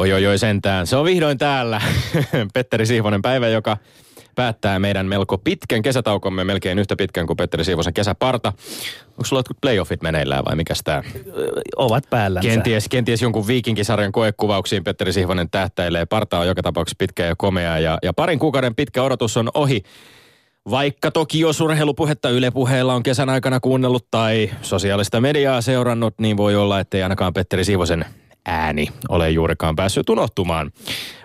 Oi oi oi sentään. Se on vihdoin täällä. Petteri Sihvonen päivä, joka päättää meidän melko pitkän kesätaukomme, melkein yhtä pitkän kuin Petteri Siivosen kesäparta. Onko sulla jotkut playoffit meneillään vai mikä tämä? Ovat päällä. Kenties, kenties jonkun viikinkisarjan koekuvauksiin Petteri Sihvonen tähtäilee. Parta on joka tapauksessa pitkä ja komea ja, ja parin kuukauden pitkä odotus on ohi. Vaikka toki jos urheilupuhetta Yle Puheella on kesän aikana kuunnellut tai sosiaalista mediaa seurannut, niin voi olla, ettei ainakaan Petteri Siivosen ääni ole juurikaan päässyt unohtumaan.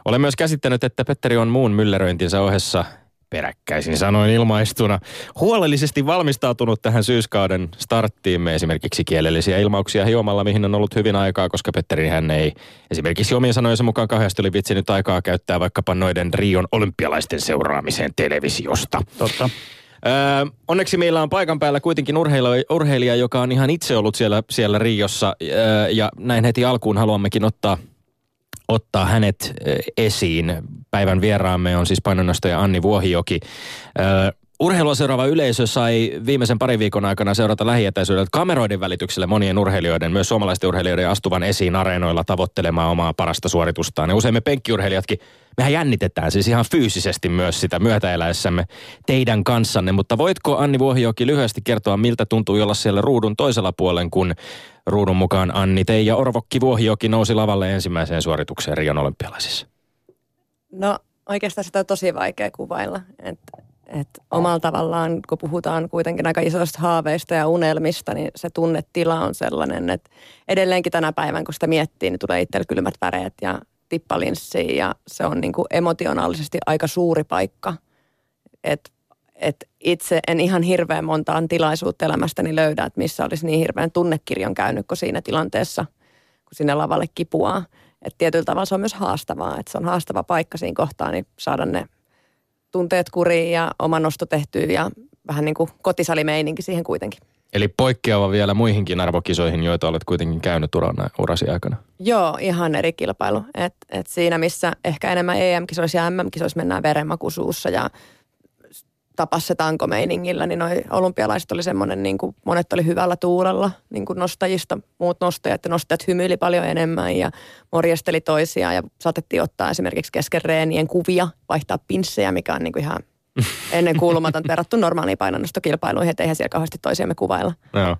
Olen myös käsittänyt, että Petteri on muun mylleröintinsä ohessa peräkkäisin sanoin ilmaistuna, huolellisesti valmistautunut tähän syyskauden starttiimme esimerkiksi kielellisiä ilmauksia hiomalla, mihin on ollut hyvin aikaa, koska Petteri hän ei esimerkiksi omien sanojensa mukaan kauheasti oli vitsinyt aikaa käyttää vaikkapa noiden Rion olympialaisten seuraamiseen televisiosta. Totta. Öö, onneksi meillä on paikan päällä kuitenkin urheilija, urheilija joka on ihan itse ollut siellä, siellä Riossa öö, ja näin heti alkuun haluammekin ottaa, ottaa hänet esiin. Päivän vieraamme on siis painonnostaja Anni Vuohijoki. Öö, Urheilua seuraava yleisö sai viimeisen parin viikon aikana seurata lähietäisyydeltä kameroiden välityksellä monien urheilijoiden, myös suomalaisten urheilijoiden astuvan esiin areenoilla tavoittelemaan omaa parasta suoritustaan. Ja usein me penkkiurheilijatkin, mehän jännitetään siis ihan fyysisesti myös sitä myötäeläessämme teidän kanssanne. Mutta voitko Anni Vuohijoki lyhyesti kertoa, miltä tuntuu olla siellä ruudun toisella puolen, kun ruudun mukaan Anni Teija Orvokki Vuohijoki nousi lavalle ensimmäiseen suoritukseen Rion olympialaisissa? No oikeastaan sitä on tosi vaikea kuvailla. Että et omalla tavallaan, kun puhutaan kuitenkin aika isoista haaveista ja unelmista, niin se tunnetila on sellainen, että edelleenkin tänä päivän, kun sitä miettii, niin tulee itselle kylmät väreet ja tippalinssiin ja se on niin kuin emotionaalisesti aika suuri paikka. Et, et itse en ihan hirveän montaan tilaisuutta elämästäni löydä, että missä olisi niin hirveän tunnekirjon käynyt kuin siinä tilanteessa, kun sinne lavalle kipuaa. Että tietyllä tavalla se on myös haastavaa, että se on haastava paikka siinä kohtaa, niin saada ne tunteet kuriin ja oma nosto tehtyä ja vähän niin kuin kotisalimeininki siihen kuitenkin. Eli poikkeava vielä muihinkin arvokisoihin, joita olet kuitenkin käynyt urana, urasi aikana. Joo, ihan eri kilpailu. Et, et siinä, missä ehkä enemmän EM-kisoissa ja MM-kisoissa mennään verenmakuisuussa ja tapas se tankomeiningillä, niin noi olympialaiset oli semmoinen, niin kuin monet oli hyvällä tuulella niin kuin nostajista, muut nostajat ja nostajat hymyili paljon enemmän ja morjesteli toisiaan ja saatettiin ottaa esimerkiksi kesken reenien kuvia, vaihtaa pinssejä, mikä on niin kuin ihan ennen kuulumaton verrattu normaaliin painonnostokilpailuihin, että eihän siellä kauheasti toisiamme kuvailla. Joo.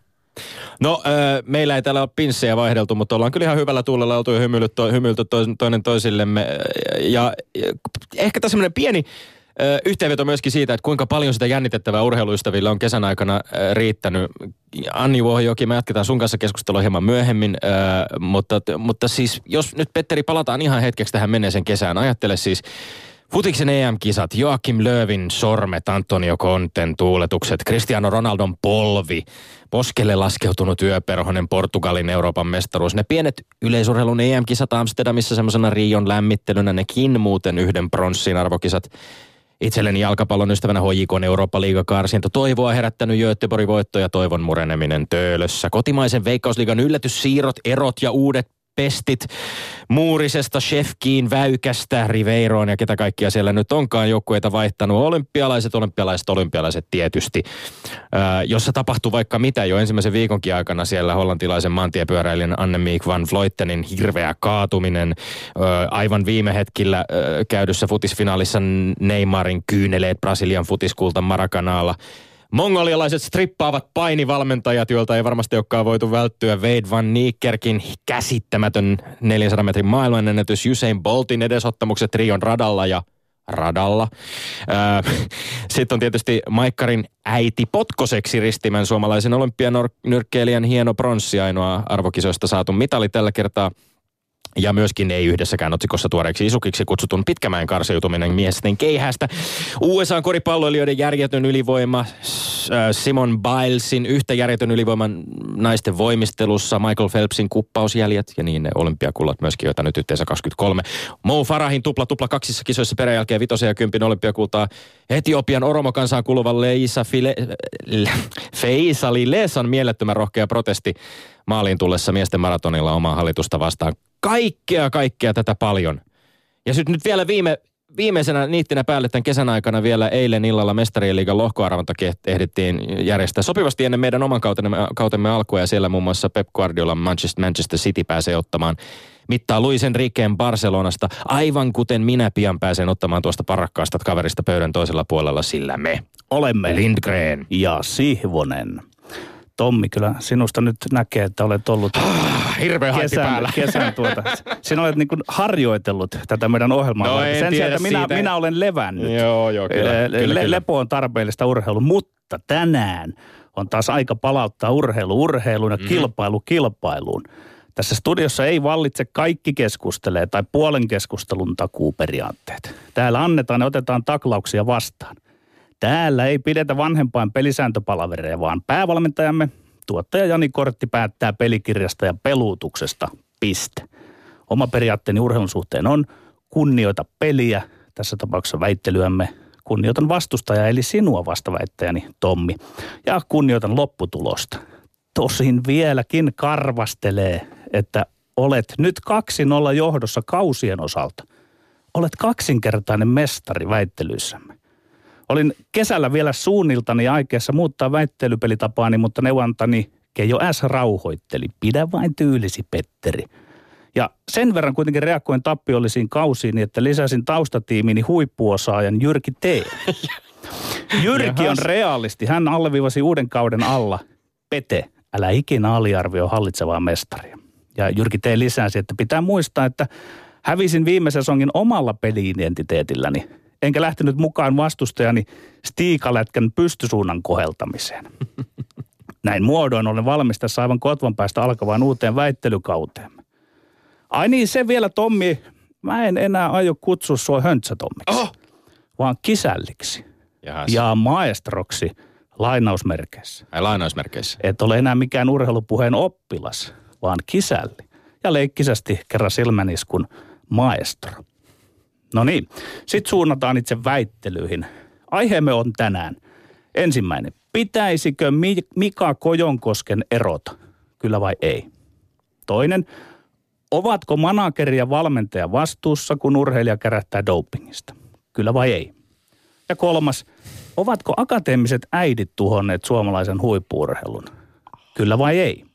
No, äh, meillä ei täällä ole pinssejä vaihdeltu, mutta ollaan kyllä ihan hyvällä tuulella oltu ja hymyilty, to, hymyilty toinen toisillemme. Ja, ja ehkä tässä semmoinen pieni yhteenveto myöskin siitä, että kuinka paljon sitä jännitettävää urheiluystävillä on kesän aikana riittänyt. Anni Vuohijoki, me jatketaan sun kanssa keskustelua hieman myöhemmin, mutta, mutta siis jos nyt Petteri palataan ihan hetkeksi tähän menneeseen kesään, ajattele siis Futiksen EM-kisat, Joakim Löövin sormet, Antonio Conten tuuletukset, Cristiano Ronaldon polvi, poskelle laskeutunut yöperhonen Portugalin Euroopan mestaruus. Ne pienet yleisurheilun EM-kisat Amsterdamissa semmoisena Rion lämmittelynä, nekin muuten yhden pronssin arvokisat Itselleni jalkapallon ystävänä HJK Eurooppa karsinto toivoa herättänyt Göteborgin voitto ja toivon mureneminen töölössä. Kotimaisen veikkausliigan yllätyssiirrot, erot ja uudet pestit Muurisesta, Shefkiin, Väykästä, Riveiroon ja ketä kaikkia siellä nyt onkaan joukkueita vaihtanut. Olympialaiset, olympialaiset, olympialaiset tietysti. Öö, jossa tapahtui vaikka mitä jo ensimmäisen viikonkin aikana siellä hollantilaisen maantiepyöräilijän Annemiek van Vloittenin hirveä kaatuminen. Öö, aivan viime hetkillä öö, käydyssä futisfinaalissa Neymarin kyyneleet Brasilian futiskulta Maracanaalla Mongolialaiset strippaavat painivalmentajat, joilta ei varmasti olekaan voitu välttyä. Wade Van Niekerkin käsittämätön 400 metrin maailmanennätys, Usain Boltin edesottamukset Rion radalla ja radalla. Sitten on tietysti Maikkarin äiti potkoseksi ristimän suomalaisen olympianyrkkeilijän hieno pronssi ainoa arvokisoista saatu mitali tällä kertaa – ja myöskin ei yhdessäkään otsikossa tuoreeksi isukiksi kutsutun pitkämäen karsiutuminen miesten keihästä. USA-koripalloilijoiden järjetön ylivoima, äh, Simon Bilesin yhtä järjetön ylivoiman naisten voimistelussa, Michael Phelpsin kuppausjäljet ja niin ne olympiakullat myöskin, joita nyt yhteensä 23. Mo Farahin tupla tupla kaksissa kisoissa peräjälkeen vitosen ja kympin olympiakultaa. Etiopian oromokansaan kuluvan Leisa File, Feisali Lesan mielettömän rohkea protesti maaliin tullessa miesten maratonilla omaa hallitusta vastaan kaikkea, kaikkea tätä paljon. Ja sitten nyt vielä viime, viimeisenä niittinä päälle tämän kesän aikana vielä eilen illalla Mestarien liigan lohkoarvontakin ehdittiin järjestää sopivasti ennen meidän oman kautemme, kautemme alkua ja siellä muun muassa Pep Guardiola Manchester, Manchester City pääsee ottamaan mittaa Luisen Rikeen Barcelonasta, aivan kuten minä pian pääsen ottamaan tuosta parakkaasta kaverista pöydän toisella puolella, sillä me olemme Lindgren ja Sihvonen. Tommi, kyllä sinusta nyt näkee, että olet ollut ah, Hirveä kesän, päällä. kesän tuota. Sinä olet niin harjoitellut tätä meidän ohjelmaa. No, Sen sijaan, että minä, minä olen levännyt. Joo, joo, kyllä, Le, kyllä, kyllä. Lepo on tarpeellista urheilu, mutta tänään on taas aika palauttaa urheilu urheiluun ja mm. kilpailu kilpailuun. Tässä studiossa ei vallitse kaikki keskustelee tai puolen keskustelun takuuperiaatteet. Täällä annetaan ja otetaan taklauksia vastaan. Täällä ei pidetä vanhempain pelisääntöpalavereja, vaan päävalmentajamme, tuottaja Jani Kortti päättää pelikirjasta ja peluutuksesta. Piste. Oma periaatteeni urheilun suhteen on kunnioita peliä, tässä tapauksessa väittelyämme, kunnioitan vastustajaa eli sinua vastaväittäjäni Tommi ja kunnioitan lopputulosta. Tosin vieläkin karvastelee, että olet nyt 2-0 johdossa kausien osalta. Olet kaksinkertainen mestari väittelyissämme. Olin kesällä vielä suunniltani aikeessa muuttaa väittelypelitapaani, mutta neuvontani Keijo S. rauhoitteli. Pidä vain tyylisi, Petteri. Ja sen verran kuitenkin reagoin tappiollisiin kausiin, että lisäsin taustatiimiini huippuosaajan Jyrki T. Jyrki on realisti. Hän alleviivasi uuden kauden alla. Pete, älä ikinä aliarvioi hallitsevaa mestaria. Ja Jyrki T. lisäsi, että pitää muistaa, että hävisin viime sesongin omalla peliidentiteetilläni – enkä lähtenyt mukaan vastustajani stiikalätkän pystysuunnan koheltamiseen. Näin muodoin olen valmis tässä aivan kotvan päästä alkavaan uuteen väittelykauteen. Ai niin, se vielä Tommi, mä en enää aio kutsua sua höntsätommiksi, oh! vaan kisälliksi Jahas. ja maestroksi lainausmerkeissä. Ai lainausmerkeissä. Et ole enää mikään urheilupuheen oppilas, vaan kisälli. Ja leikkisästi kerran silmäniskun maestro. No niin, sitten suunnataan itse väittelyihin. Aiheemme on tänään. Ensimmäinen. Pitäisikö Mika Kojonkosken erota? Kyllä vai ei? Toinen. Ovatko manageri ja valmentaja vastuussa, kun urheilija kärähtää dopingista? Kyllä vai ei? Ja kolmas. Ovatko akateemiset äidit tuhonneet suomalaisen huippuurheilun? Kyllä vai ei?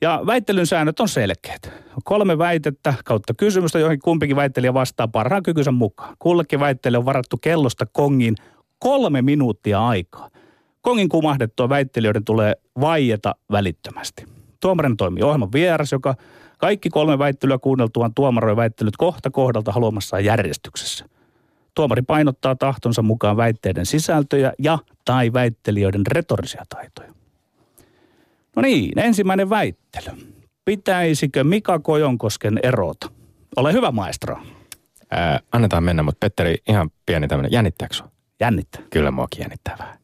Ja väittelyn säännöt on selkeät. Kolme väitettä kautta kysymystä, joihin kumpikin väittelijä vastaa parhaan kykynsä mukaan. Kullekin väittelijä on varattu kellosta kongin kolme minuuttia aikaa. Kongin kumahdettua väittelijöiden tulee vaieta välittömästi. Tuomarin toimii ohjelman vieras, joka kaikki kolme väittelyä kuunneltuaan tuomaroi väittelyt kohta kohdalta haluamassaan järjestyksessä. Tuomari painottaa tahtonsa mukaan väitteiden sisältöjä ja tai väittelijöiden retorisia taitoja. No niin, ensimmäinen väittely. Pitäisikö Mika Kojonkosken erota? Ole hyvä maestro. Ää, annetaan mennä, mutta Petteri, ihan pieni tämmöinen. Jännittääkö sua? Jännittää. Kyllä muakin jännittää vähän.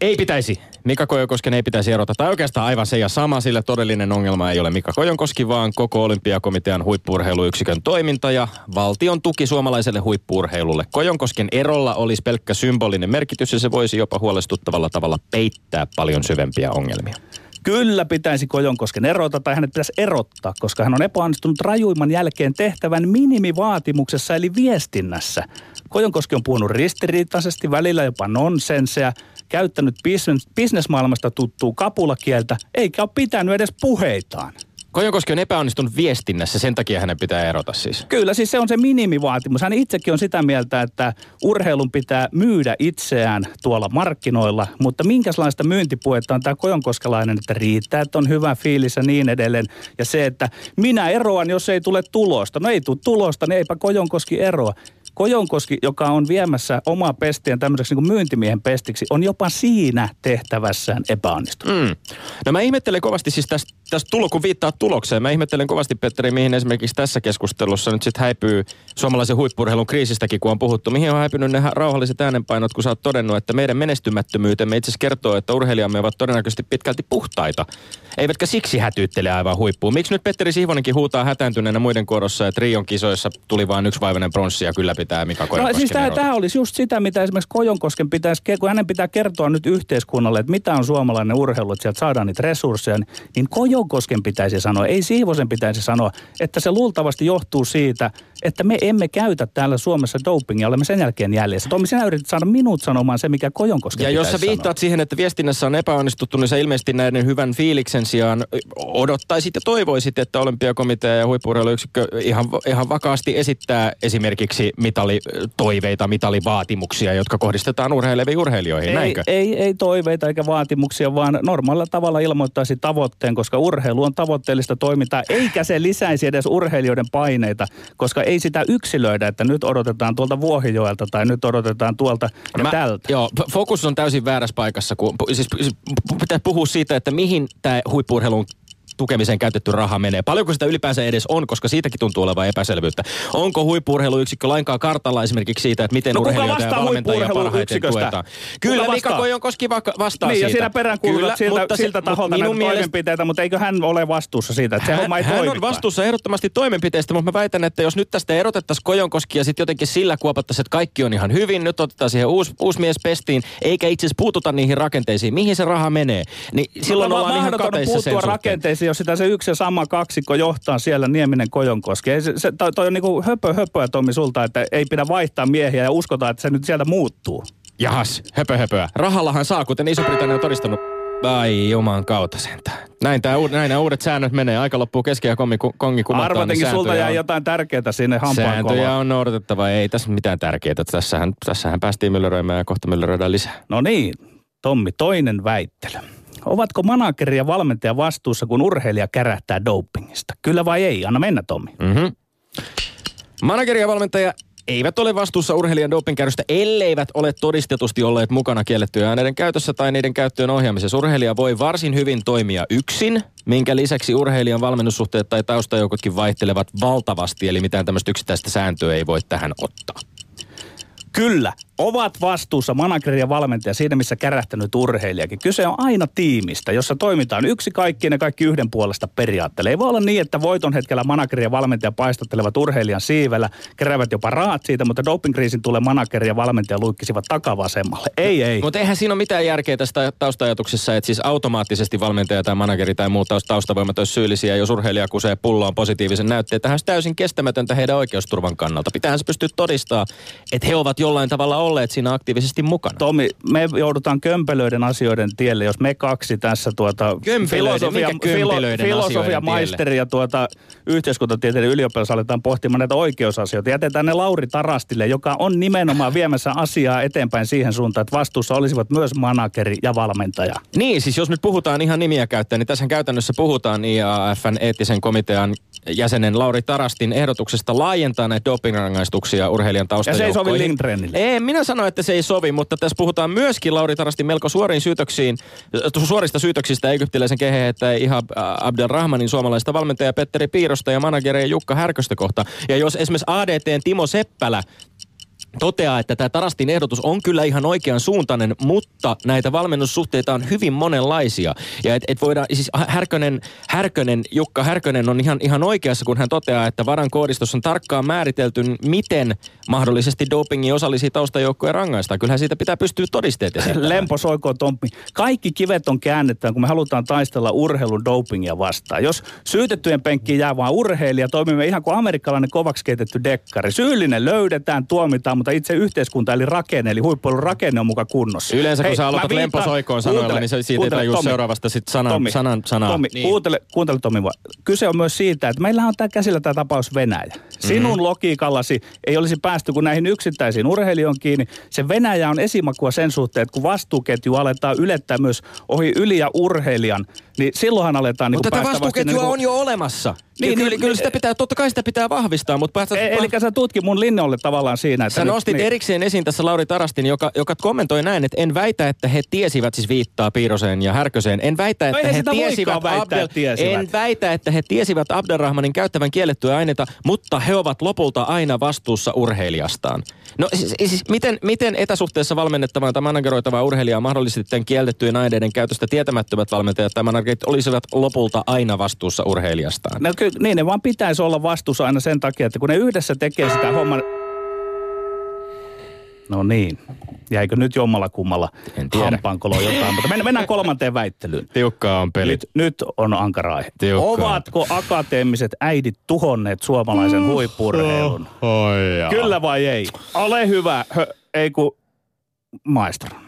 Ei pitäisi. Mika Kojonkosken ei pitäisi erota. Tai oikeastaan aivan se ja sama, sillä todellinen ongelma ei ole Mika Kojonkoski, vaan koko olympiakomitean huippuurheiluyksikön toiminta ja valtion tuki suomalaiselle huippuurheilulle. Kojonkosken erolla olisi pelkkä symbolinen merkitys ja se voisi jopa huolestuttavalla tavalla peittää paljon syvempiä ongelmia. Kyllä pitäisi Kojonkosken erota tai hänet pitäisi erottaa, koska hän on epäonnistunut rajuimman jälkeen tehtävän minimivaatimuksessa eli viestinnässä. Kojonkoski on puhunut ristiriitaisesti, välillä jopa nonsenseja, käyttänyt business, bisnesmaailmasta tuttuu kapulakieltä, eikä ole pitänyt edes puheitaan. Kojonkoski on epäonnistunut viestinnässä, sen takia hänen pitää erota siis. Kyllä, siis se on se minimivaatimus. Hän itsekin on sitä mieltä, että urheilun pitää myydä itseään tuolla markkinoilla, mutta minkälaista myyntipuetta on tämä Kojonkoskelainen, että riittää, että on hyvä fiilis ja niin edelleen. Ja se, että minä eroan, jos ei tule tulosta. No ei tule tulosta, niin eipä Kojonkoski eroa. Kojonkoski, joka on viemässä omaa pestiään tämmöiseksi niin myyntimiehen pestiksi, on jopa siinä tehtävässään epäonnistunut. Mm. No mä ihmettelen kovasti siis tästä, tästä tulo, kun viittaa tulokseen. Mä ihmettelen kovasti, Petteri, mihin esimerkiksi tässä keskustelussa nyt sitten häipyy suomalaisen huippurheilun kriisistäkin, kun on puhuttu. Mihin on häipynyt ne rauhalliset äänenpainot, kun sä oot todennut, että meidän menestymättömyytemme itse asiassa kertoo, että urheilijamme ovat todennäköisesti pitkälti puhtaita. Eivätkä siksi hätyyttele aivan huippuun. Miksi nyt Petteri Sihvonenkin huutaa hätääntyneenä muiden kuorossa, että Rion kisoissa tuli vain yksi vaivainen pronssi ja kyllä pitää Mika No siis tämä olisi just sitä, mitä esimerkiksi Kojonkosken pitäisi, kun hänen pitää kertoa nyt yhteiskunnalle, että mitä on suomalainen urheilu, että sieltä saadaan niitä resursseja, niin Kojonkosken pitäisi sanoa, ei Siivosen pitäisi sanoa, että se luultavasti johtuu siitä, että me emme käytä täällä Suomessa dopingia, olemme sen jälkeen jäljessä. Tomi, sinä yritit saada minut sanomaan se, mikä Kojonkosken Ja jos sä viittaat sanoa. siihen, että viestinnässä on epäonnistuttu, niin sä ilmeisesti näiden hyvän fiiliksen sijaan odottaisit ja toivoisit, että olympiakomitea ja huippurheiluyksikkö ihan, ihan vakaasti esittää esimerkiksi mitalitoiveita, mitalivaatimuksia, jotka kohdistetaan urheileviin urheilijoihin, ei, näinkö? Ei, ei toiveita eikä vaatimuksia, vaan normaalilla tavalla ilmoittaisi tavoitteen, koska urheilu on tavoitteellista toimintaa, eikä se lisäisi edes urheilijoiden paineita, koska ei sitä yksilöidä, että nyt odotetaan tuolta Vuohijoelta tai nyt odotetaan tuolta ja Mä, tältä. Joo, fokus on täysin väärässä paikassa, kun siis, siis pitää puhua siitä, että mihin tämä huippurheilun tukemiseen käytetty raha menee. Paljonko sitä ylipäänsä edes on, koska siitäkin tuntuu olevan epäselvyyttä. Onko huippurheiluyksikkö lainkaan kartalla esimerkiksi siitä, että miten no, urheilijoita ja valmentajia parhaiten tuetaan? Kyllä, Mika Kojonkoski vastaa niin, siitä. ja siinä perään Kyllä, siltä, mutta siltä se, taholta minun mielestä... toimenpiteitä, mutta eikö hän ole vastuussa siitä, että se hän, homma ei Hän on vastuussa ehdottomasti toimenpiteistä, mutta mä väitän, että jos nyt tästä erotettaisiin Kojonkoski ja sitten jotenkin sillä kuopattaisiin, että kaikki on ihan hyvin, nyt otetaan siihen uusi, uusi mies pestiin, eikä itse asiassa puututa niihin rakenteisiin, mihin se raha menee, niin silloin no, ollaan ihan kateissa sen rakenteisiin, jos sitä se yksi ja sama kaksikko johtaa siellä Nieminen Kojonkoski. Se, se, toi, toi on niin kuin höpö höpöä Tommi sulta, että ei pidä vaihtaa miehiä ja uskotaan, että se nyt sieltä muuttuu. Jahas, höpö höpöä. Rahallahan saa, kuten Iso-Britannia on todistanut. Ai juman kautta sentään. Näin, tää, näin nämä uudet säännöt menee. Aika loppuu kesken ja kongi, kongi kumataan. Arvatinkin, niin sulta jäi jotain tärkeää sinne hampaan Sääntöjä on noudatettava. Ei tässä mitään tärkeää. Tässähän, tässähän päästiin mylläröimään ja kohta mylläröidään lisää. No niin, Tommi, toinen väittely. Ovatko manageri ja valmentaja vastuussa, kun urheilija kärähtää dopingista? Kyllä vai ei? Anna mennä, Tommi. Mm-hmm. Manageri ja valmentaja eivät ole vastuussa urheilijan dopingkäytöstä, elleivät ole todistetusti olleet mukana kiellettyjen aineiden käytössä tai niiden käyttöön ohjaamisessa. Urheilija voi varsin hyvin toimia yksin, minkä lisäksi urheilijan valmennussuhteet tai taustajoukotkin vaihtelevat valtavasti, eli mitään tämmöistä yksittäistä sääntöä ei voi tähän ottaa. Kyllä, ovat vastuussa manageri ja valmentaja siinä, missä kärähtänyt urheilijakin. Kyse on aina tiimistä, jossa toimitaan yksi kaikki ja kaikki yhden puolesta periaatteella. Ei voi olla niin, että voiton hetkellä manageri ja valmentaja paistottelevat urheilijan siivellä, keräävät jopa rahat siitä, mutta dopingkriisin tulee manageri ja valmentaja luikkisivat takavasemmalle. Ei, ei. Mutta eihän siinä ole mitään järkeä tästä taustaajatuksessa, että siis automaattisesti valmentaja tai manageri tai muut taustavoimat olisi syyllisiä, jos urheilija kusee pulloon positiivisen näytteen. Tähän olisi täysin kestämätöntä heidän oikeusturvan kannalta. Pitäähän se pystyä todistaa, että he ovat jollain tavalla olleet siinä aktiivisesti mukana. Tomi, me joudutaan kömpelöiden asioiden tielle, jos me kaksi tässä tuota... Filosofia, filo, filosofia maisteri ja tuota yhteiskuntatieteiden yliopistossa aletaan pohtimaan näitä oikeusasioita. Jätetään ne Lauri Tarastille, joka on nimenomaan viemässä asiaa eteenpäin siihen suuntaan, että vastuussa olisivat myös manageri ja valmentaja. Niin, siis jos nyt puhutaan ihan nimiä käyttäen, niin tässä käytännössä puhutaan IAFn eettisen komitean jäsenen Lauri Tarastin ehdotuksesta laajentaa näitä dopingrangaistuksia urheilijan taustajoukkoihin. Ja se ei sovi Lindgrenille. Ei, minä sanoin, että se ei sovi, mutta tässä puhutaan myöskin Lauri Tarastin melko suoriin syytöksiin, suorista syytöksistä egyptiläisen että ihan Abdelrahmanin suomalaista valmentaja Petteri Piirosta ja managereja Jukka Härköstä kohta. Ja jos esimerkiksi ADTn Timo Seppälä toteaa, että tämä Tarastin ehdotus on kyllä ihan oikean suuntainen, mutta näitä valmennussuhteita on hyvin monenlaisia. Ja et, et voidaan, siis Härkönen, Härkönen, Jukka Härkönen on ihan, ihan oikeassa, kun hän toteaa, että varan koodistossa on tarkkaan määritelty, miten mahdollisesti dopingin osallisia taustajoukkoja rangaistaan. Kyllähän siitä pitää pystyä todisteet Lempo soiko Tompi. Kaikki kivet on käännettävä, kun me halutaan taistella urheilun dopingia vastaan. Jos syytettyjen penkkiin jää vain urheilija, toimimme ihan kuin amerikkalainen kovaksi keitetty dekkari. Syyllinen löydetään, tuomitaan, mutta itse yhteiskunta eli rakenne, eli huippuilun rakenne on mukaan kunnossa. Yleensä kun Hei, sä aloitat viittaan, lemposoikoon sanoilla, niin se siitä ei tajua Tommi, seuraavasta sit sanan, Tommi, sanan, sanaa. Tommi, niin. kuuntele, kuuntele Tommi vaan. Kyse on myös siitä, että meillä on tämä käsillä tämä tapaus Venäjä. Sinun mm-hmm. logiikallasi ei olisi päästy kuin näihin yksittäisiin urheilijoihin kiinni. Se Venäjä on esimakua sen suhteen, että kun vastuuketju aletaan ylettää myös ohi yli ja urheilijan, niin silloinhan aletaan Mutta niin tätä vastuuketjua niin kuin... on jo olemassa. Niin, kyllä, niin, kyllä sitä pitää, totta kai sitä pitää vahvistaa, mutta... Päästä, e, eli sä tutki mun linjalle tavallaan siinä, että... Sä nyt, nostit niin. erikseen esiin tässä Lauri Tarastin, joka, joka kommentoi näin, että en väitä, että he tiesivät, siis viittaa Piiroseen ja Härköseen, en väitä, että no he tiesivät, väittää, Abdel, tiesivät. En väitä, että he tiesivät Abdelrahmanin käyttävän kiellettyä aineita, mutta he ovat lopulta aina vastuussa urheilijastaan. No siis, siis miten, miten etäsuhteessa valmennettavaa tai manageroitavaa urheilijaa mahdollisesti kiellettyjen aineiden käytöstä tietämättömät valmentajat tai managerit olisivat lopulta aina vastuussa urheilijastaan? No kyllä, niin ne vaan pitäisi olla vastuussa aina sen takia, että kun ne yhdessä tekee sitä hommaa, No niin. Jäikö nyt jommalla kummalla hampaankolo jotain, mutta mennään, kolmanteen väittelyyn. Tiukkaa on peli. Nyt, nyt on ankara aihe. Tiukkaa. Ovatko akateemiset äidit tuhonneet suomalaisen huippurheilun? Kyllä vai ei? Ole hyvä, hö, ei ku maestro.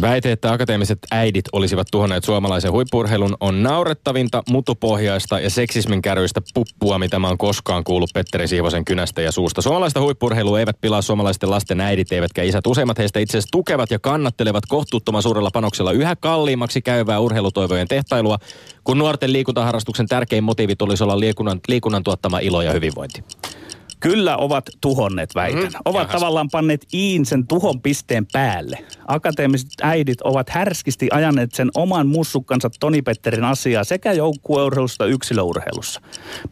Väite, että akateemiset äidit olisivat tuhonneet suomalaisen huippurheilun on naurettavinta, mutupohjaista ja seksismin kärryistä puppua, mitä mä oon koskaan kuullut Petteri Siivosen kynästä ja suusta. Suomalaista huippurheilua eivät pilaa suomalaisten lasten äidit eivätkä isät. Useimmat heistä itse asiassa tukevat ja kannattelevat kohtuuttoman suurella panoksella yhä kalliimmaksi käyvää urheilutoivojen tehtailua, kun nuorten liikuntaharrastuksen tärkein motiivi tulisi olla liikunnan, liikunnan tuottama ilo ja hyvinvointi. Kyllä ovat tuhonneet, väitän. Mm, ovat jahas. tavallaan panneet iin sen tuhon pisteen päälle. Akateemiset äidit ovat härskisti ajaneet sen oman mussukkansa Toni Petterin asiaa sekä joukkueurheilussa että yksilöurheilussa.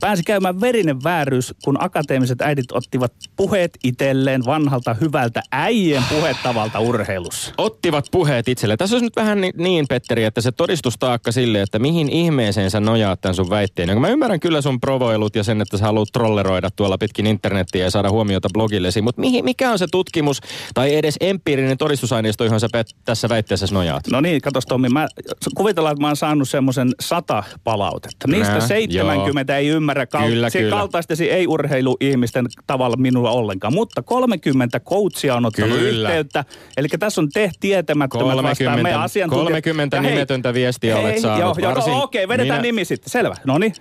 Pääsi käymään verinen vääryys, kun akateemiset äidit ottivat puheet itselleen vanhalta hyvältä äijien puhettavalta urheilussa. Ottivat puheet itselle. Tässä olisi nyt vähän ni- niin, Petteri, että se todistustaakka sille, että mihin ihmeeseen sä nojaat tämän sun väitteen. Ja mä ymmärrän kyllä sun provoilut ja sen, että sä haluat trolleroida tuolla pitkin internettiä ja saada huomiota blogillesi, mutta mihin, mikä on se tutkimus tai edes empiirinen todistusaineisto, johon sä tässä väitteessä nojaat? No niin, katos Tommi, mä, kuvitellaan, että mä oon saanut semmoisen sata palautetta. Niistä Nää, 70 ei ymmärrä kal- Kyllä, se kyllä. kaltaistesi ei urheiluihmisten tavalla minulla ollenkaan. Mutta 30 coachia on ottanut Kyllä. yhteyttä. Eli tässä on te tietämättömät vastaan. Me 30, asiantuntijat. 30 Ja hei, nimetöntä viestiä olet hei, saanut. Joo, joo, no, okei, vedetään minä- nimi sitten. Selvä. No niin.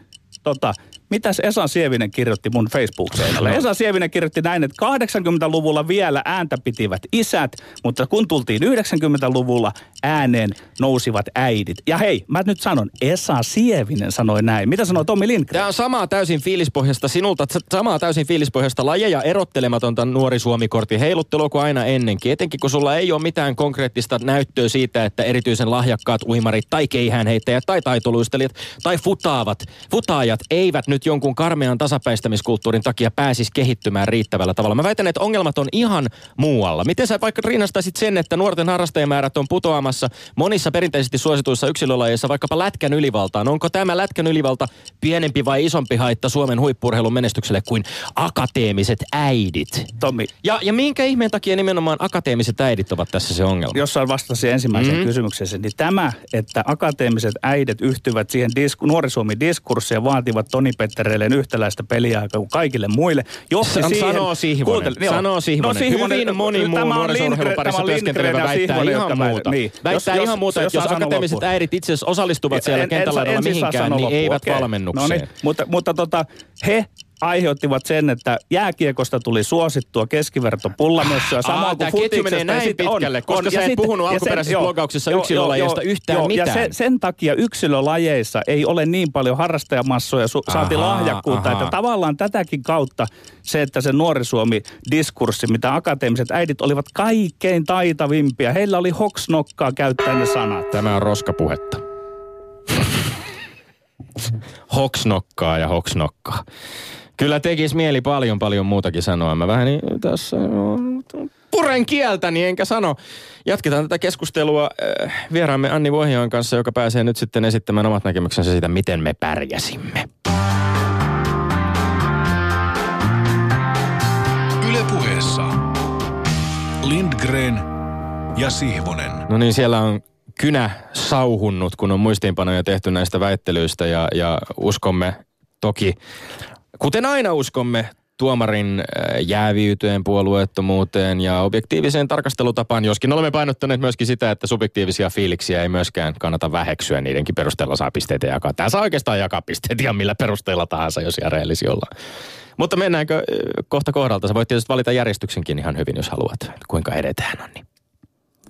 Tota, mitäs Esa Sievinen kirjoitti mun Facebook-seinälle? No. Esa Sievinen kirjoitti näin, että 80-luvulla vielä ääntä pitivät isät, mutta kun tultiin 90-luvulla, ääneen nousivat äidit. Ja hei, mä nyt sanon, Esa Sievinen sanoi näin. Mitä sanoi Tommi Lindgren? Tämä on samaa täysin fiilispohjasta sinulta, samaa täysin fiilispohjasta lajeja erottelematonta nuori Suomi-kortin heiluttelua kuin aina ennenkin. Etenkin kun sulla ei ole mitään konkreettista näyttöä siitä, että erityisen lahjakkaat uimarit tai keihäänheittäjät tai taitoluistelijat tai futaavat, futaajat eivät nyt jonkun karmean tasapäistämiskulttuurin takia pääsisi kehittymään riittävällä tavalla. Mä väitän, että ongelmat on ihan muualla. Miten sä vaikka rinnastaisit sen, että nuorten harrastajamäärät on putoamassa monissa perinteisesti suosituissa yksilölajeissa vaikkapa lätkän ylivaltaan? Onko tämä lätkän ylivalta pienempi vai isompi haitta Suomen huippurheilun menestykselle kuin akateemiset äidit? Tommi, Ja, ja minkä ihmeen takia nimenomaan akateemiset äidit ovat tässä se ongelma? jossain vastasi ensimmäiseen Mm. mm. kysymykseen, niin tämä, että akateemiset äidet yhtyvät siihen disku, Nuori Suomi-diskurssiin ja vaativat Toni Pettereilleen yhtäläistä peliaikaa kuin kaikille muille, johti San- siihen... sanoo Sihvonen. Kuuntele, joo. Sanoo Sihvonen. Hyvin moni muu nuorisourheilun parissa työskentelevä väittää Sihvonen, ihan muuta. Niin. Väittää Jos- ihan muuta, että jos saa sanoa akateemiset loppuun. äidit itse asiassa osallistuvat siellä En- en- kentällä mihinkään, niin eivät valmennukseen. No niin, mutta, mutta tota, he aiheuttivat sen, että jääkiekosta tuli suosittua keskiverto pullamössöä. Aa, Samoin tää kuin ketju menee futiksesta. Ja näin sitten on- pitkälle, koska on. sä Ja et sitten- puhunut ja sen- alkuperäisessä joo, blogauksessa joo, yksilölajeista joo, yhtään joo, mitään. Ja sen, sen takia yksilölajeissa ei ole niin paljon harrastajamassoja, su- saati Ahaa, lahjakkuutta, ahaa. että tavallaan tätäkin kautta se, että se nuori Suomi-diskurssi, mitä akateemiset äidit olivat kaikkein taitavimpia. Heillä oli hoksnokkaa käyttää ne sanat. Tämä on roskapuhetta. hoksnokkaa ja hoksnokkaa. Kyllä tekisi mieli paljon paljon muutakin sanoa. Mä vähän niin tässä puren kieltäni enkä sano. Jatketaan tätä keskustelua äh, vieraamme Anni Vohioon kanssa, joka pääsee nyt sitten esittämään omat näkemyksensä siitä, miten me pärjäsimme. Yle puheessa Lindgren ja Sihvonen. No niin, siellä on kynä sauhunnut, kun on muistiinpanoja tehty näistä väittelyistä ja, ja uskomme toki, kuten aina uskomme, tuomarin äh, jääviyteen, puolueettomuuteen ja objektiiviseen tarkastelutapaan, joskin olemme painottaneet myöskin sitä, että subjektiivisia fiiliksiä ei myöskään kannata väheksyä, niidenkin perusteella saa pisteitä jakaa. Tämä saa oikeastaan jakaa pisteet ihan millä perusteella tahansa, jos ihan rehellisi ollaan. Mutta mennäänkö äh, kohta kohdalta? Sä voit tietysti valita järjestyksenkin ihan hyvin, jos haluat. Kuinka edetään, Anni?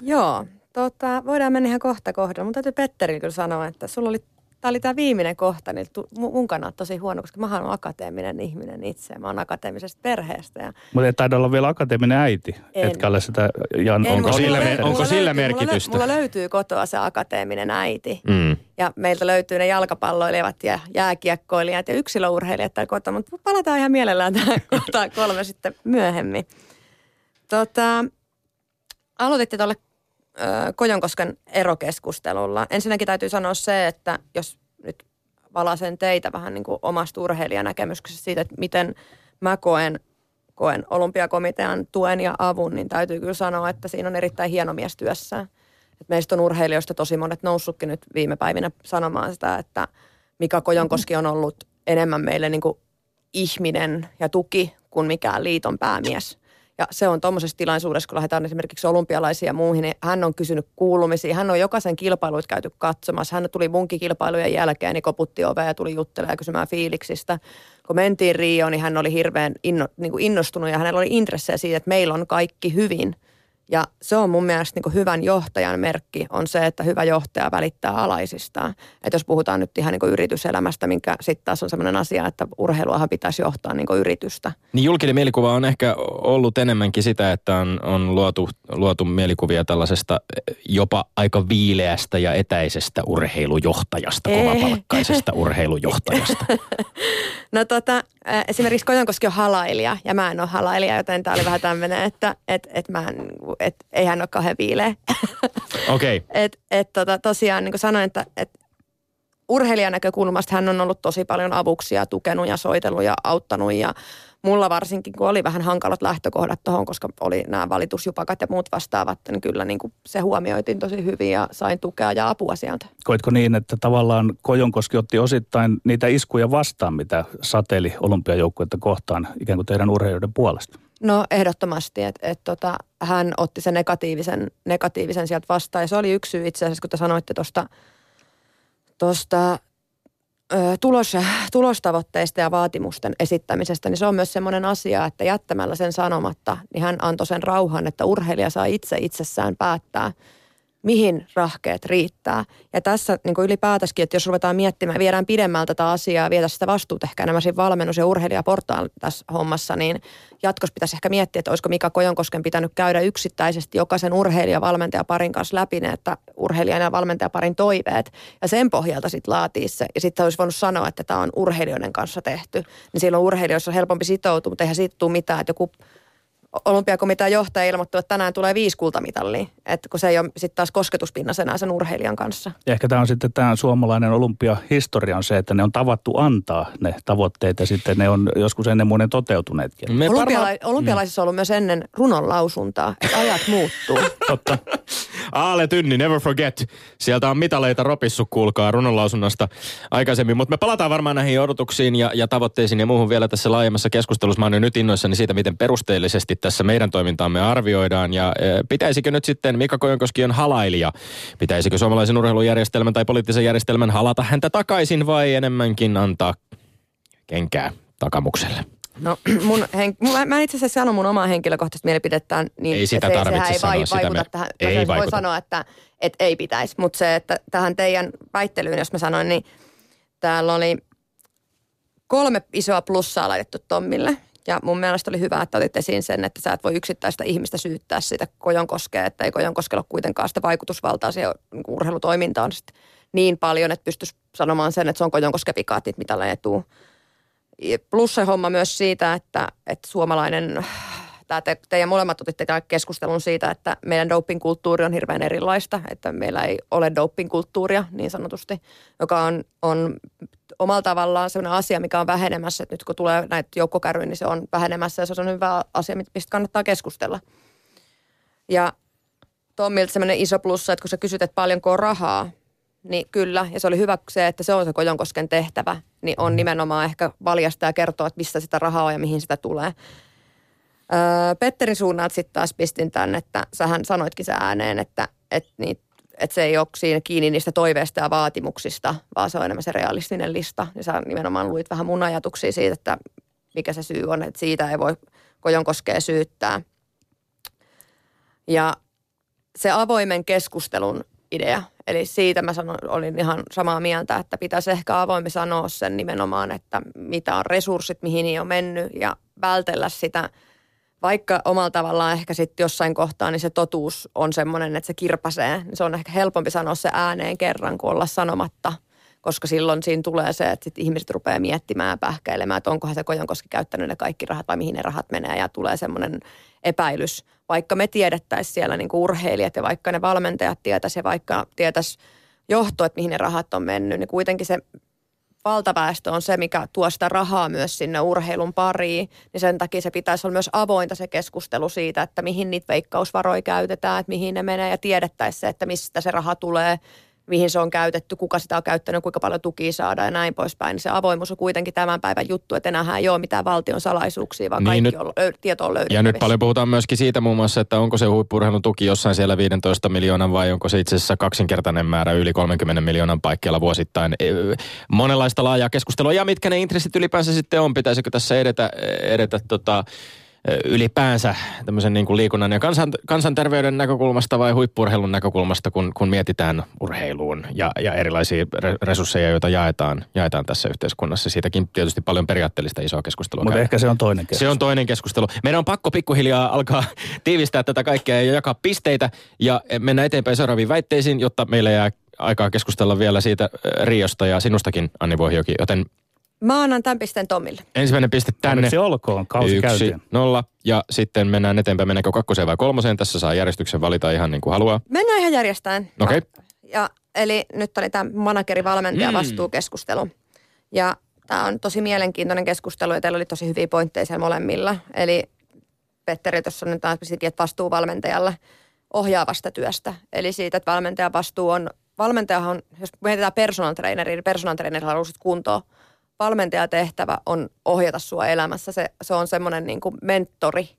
Joo, tota, voidaan mennä ihan kohta kohdalla. Mun täytyy Petterille kyllä sanoa, että sulla oli, tää oli tämä viimeinen kohta, niin mun kannalta tosi huono, koska mä oon akateeminen ihminen itse. Mä oon akateemisesta perheestä. Ja Mutta ei taida olla vielä akateeminen äiti, En. etkä ole sitä Jan En, Onko sillä lö- me- onko sillä löytyy- merkitystä? Mulla, mulla löytyy kotoa se akateeminen äiti. Mm. Ja meiltä löytyy ne jalkapalloilijat ja jääkiekkoilijat ja yksilöurheilijat täällä kotona. Mutta palataan ihan mielellään tähän kohtaan kolme sitten myöhemmin. Tota, aloititte tuolle Kojonkosken erokeskustelulla. Ensinnäkin täytyy sanoa se, että jos nyt valasen teitä vähän niin kuin omasta urheilijanäkemyksestä siitä, että miten mä koen koen olympiakomitean tuen ja avun, niin täytyy kyllä sanoa, että siinä on erittäin hieno mies työssään. Meistä on urheilijoista tosi monet noussutkin nyt viime päivinä sanomaan sitä, että Mika Kojonkoski on ollut enemmän meille niin kuin ihminen ja tuki kuin mikään liiton päämies. Ja se on tuommoisessa tilaisuudessa, kun lähdetään esimerkiksi olympialaisia ja muihin, niin hän on kysynyt kuulumisia. Hän on jokaisen kilpailuit käyty katsomassa. Hän tuli munkin kilpailujen jälkeen, niin koputti ovea ja tuli juttelemaan ja kysymään fiiliksistä. Kun mentiin Rioon, niin hän oli hirveän inno, niin kuin innostunut ja hänellä oli intressejä siitä, että meillä on kaikki hyvin – ja se on mun mielestä niin hyvän johtajan merkki, on se, että hyvä johtaja välittää alaisistaan. Että jos puhutaan nyt ihan niin yrityselämästä, minkä sitten taas on sellainen asia, että urheiluahan pitäisi johtaa niin yritystä. Niin julkinen mielikuva on ehkä ollut enemmänkin sitä, että on, on luotu, luotu mielikuvia tällaisesta jopa aika viileästä ja etäisestä urheilujohtajasta, Ei. kovapalkkaisesta urheilujohtajasta. no tota, esimerkiksi Kojonkoski on halailija ja mä en ole halailija, joten tämä oli vähän tämmöinen, että et, et mä en että ei hän ole kauhean viileä. Okei. Okay. et, et tota, tosiaan niin kuin sanoin, että et urheilijan näkökulmasta hän on ollut tosi paljon avuksia, tukenut ja soitellut ja auttanut ja mulla varsinkin, kun oli vähän hankalat lähtökohdat tuohon, koska oli nämä valitusjupakat ja muut vastaavat, niin kyllä niin kuin se huomioitiin tosi hyvin ja sain tukea ja apua sieltä. Koitko niin, että tavallaan Kojonkoski otti osittain niitä iskuja vastaan, mitä sateli olympiajoukkuetta kohtaan ikään kuin teidän urheilijoiden puolesta? No ehdottomasti, että et tota, hän otti sen negatiivisen, negatiivisen sieltä vastaan. Ja se oli yksi syy itse asiassa, kun te sanoitte tuosta tosta, tulos, tulostavoitteista ja vaatimusten esittämisestä, niin se on myös semmoinen asia, että jättämällä sen sanomatta, niin hän antoi sen rauhan, että urheilija saa itse itsessään päättää – mihin rahkeet riittää. Ja tässä niin kuin että jos ruvetaan miettimään, viedään pidemmältä tätä asiaa viedään sitä vastuuta ehkä enemmän siinä valmennus- ja urheilijaportaan tässä hommassa, niin jatkossa pitäisi ehkä miettiä, että olisiko Mika Kojonkosken pitänyt käydä yksittäisesti jokaisen urheilijavalmentajaparin kanssa läpi ne, että urheilijan ja valmentajaparin toiveet. Ja sen pohjalta sitten laatii se. Ja sitten olisi voinut sanoa, että tämä on urheilijoiden kanssa tehty. Niin silloin urheilijoissa on helpompi sitoutua, mutta eihän siitä tule mitään, että joku olympiakomitean johtaja ilmoittaa, että tänään tulee viisi kultamitalia. Että kun se ei ole sitten taas kosketuspinnassa enää sen urheilijan kanssa. Ja ehkä tämä on sitten tämä suomalainen olympiahistoria on se, että ne on tavattu antaa ne tavoitteet ja sitten ne on joskus ennen muinen toteutuneetkin. Me Olympiala- olympialaisissa on ollut myös ennen runon lausuntaa, että ajat muuttuu. Totta. Aale Tynni, never forget. Sieltä on mitaleita ropissu, kuulkaa runonlausunnasta aikaisemmin. Mutta me palataan varmaan näihin odotuksiin ja, ja tavoitteisiin ja muuhun vielä tässä laajemmassa keskustelussa. Mä oon nyt innoissani siitä, miten perusteellisesti tässä meidän toimintaamme arvioidaan. Ja e, pitäisikö nyt sitten Mika Kojonkoski on halailija? Pitäisikö suomalaisen urheilujärjestelmän tai poliittisen järjestelmän halata häntä takaisin vai enemmänkin antaa kenkää takamukselle? No mun hen- mä, itse asiassa sanon mun omaa henkilökohtaista mielipidettään, niin ei sitä se, tarvitse ei sanoa, vai, vaikuta me, tähän. Ei vaikuta. Voi sanoa, että, että ei pitäisi, mutta se, että tähän teidän väittelyyn, jos mä sanoin, niin täällä oli kolme isoa plussaa laitettu Tommille. Ja mun mielestä oli hyvä, että otit esiin sen, että sä et voi yksittäistä ihmistä syyttää siitä Kojonkoskea, että ei Kojonkoskella kuitenkaan sitä vaikutusvaltaa siihen niin urheilutoimintaan niin paljon, että pystyisi sanomaan sen, että se on Kojonkosken vikaatit, mitä etuu plus se homma myös siitä, että, että suomalainen, tämä te, teidän molemmat otitte keskustelun siitä, että meidän dopingkulttuuri on hirveän erilaista, että meillä ei ole dopingkulttuuria niin sanotusti, joka on, on omalla tavallaan sellainen asia, mikä on vähenemässä. Että nyt kun tulee näitä joukkokärryjä, niin se on vähenemässä ja se on hyvä asia, mistä kannattaa keskustella. Ja Tommilta sellainen iso plussa, että kun sä kysyt, että paljonko on rahaa, niin kyllä, ja se oli hyvä se, että se on se Kojonkosken tehtävä, niin on nimenomaan ehkä valjastaa ja kertoa, että mistä sitä rahaa on ja mihin sitä tulee. Öö, Petterin suunnalta sitten taas pistin tämän, että sähän sanoitkin se ääneen, että, että, niin, että se ei ole siinä kiinni niistä toiveista ja vaatimuksista, vaan se on enemmän se realistinen lista. Ja sä nimenomaan luit vähän mun ajatuksia siitä, että mikä se syy on, että siitä ei voi Kojonkoskea syyttää. Ja se avoimen keskustelun idea. Eli siitä mä sanon, olin ihan samaa mieltä, että pitäisi ehkä avoimesti sanoa sen nimenomaan, että mitä on resurssit, mihin niin on mennyt ja vältellä sitä, vaikka omalla tavallaan ehkä sitten jossain kohtaa, niin se totuus on semmoinen, että se kirpasee. Niin se on ehkä helpompi sanoa se ääneen kerran kuin olla sanomatta, koska silloin siinä tulee se, että sit ihmiset rupeaa miettimään pähkäilemään, että onkohan se Kojonkoski käyttänyt ne kaikki rahat vai mihin ne rahat menee ja tulee semmoinen epäilys – vaikka me tiedettäisiin siellä niin kuin urheilijat ja vaikka ne valmentajat tietäisi ja vaikka tietäisi johto, että mihin ne rahat on mennyt, niin kuitenkin se valtaväestö on se, mikä tuo sitä rahaa myös sinne urheilun pariin, niin sen takia se pitäisi olla myös avointa se keskustelu siitä, että mihin niitä veikkausvaroja käytetään, että mihin ne menee ja tiedettäisiin se, että mistä se raha tulee, mihin se on käytetty, kuka sitä on käyttänyt, kuinka paljon tukia saadaan ja näin poispäin. Niin se avoimuus on kuitenkin tämän päivän juttu, että enää ei ole mitään valtion salaisuuksia, vaan Niin kaikki nyt- on, löy- tieto on löydettävissä. Ja nyt paljon puhutaan myöskin siitä muun muassa, että onko se huippurheilun tuki jossain siellä 15 miljoonan vai onko se itse asiassa kaksinkertainen määrä yli 30 miljoonan paikkeilla vuosittain. Monenlaista laajaa keskustelua ja mitkä ne intressit ylipäänsä sitten on. Pitäisikö tässä edetä, edetä tota, ylipäänsä tämmöisen niin kuin liikunnan ja kansan, kansanterveyden näkökulmasta vai huippurheilun näkökulmasta, kun, kun mietitään urheiluun ja, ja erilaisia re- resursseja, joita jaetaan, jaetaan tässä yhteiskunnassa. Siitäkin tietysti paljon periaatteellista isoa keskustelua Mutta ehkä se on toinen keskustelu. Se on toinen keskustelu. Meidän on pakko pikkuhiljaa alkaa tiivistää tätä kaikkea ja jakaa pisteitä ja mennä eteenpäin seuraaviin väitteisiin, jotta meillä jää aikaa keskustella vielä siitä Riosta ja sinustakin, Anni Vuohioki. Joten Mä annan tämän pisteen Tomille. ensimmäinen piste tänne. Onneksi olkoon, kausi Yksi, käyntiin. nolla. Ja sitten mennään eteenpäin. Mennäänkö kakkoseen vai kolmoseen? Tässä saa järjestyksen valita ihan niin kuin haluaa. Mennään ihan järjestäen. Okei. Ja, eli nyt oli tämä manageri-valmentaja vastuukeskustelu. Ja tämä on tosi mielenkiintoinen keskustelu ja teillä oli tosi hyviä pointteja siellä molemmilla. Eli Petteri tuossa nyt taas että vastuu valmentajalle ohjaavasta työstä. Eli siitä, että valmentajan vastuu on, valmentajahan, on- jos mietitään personal traineria, niin personal trainer haluaisit kuntoon. Valmentajatehtävä on ohjata sua elämässä. Se, se on semmoinen niin kuin mentori.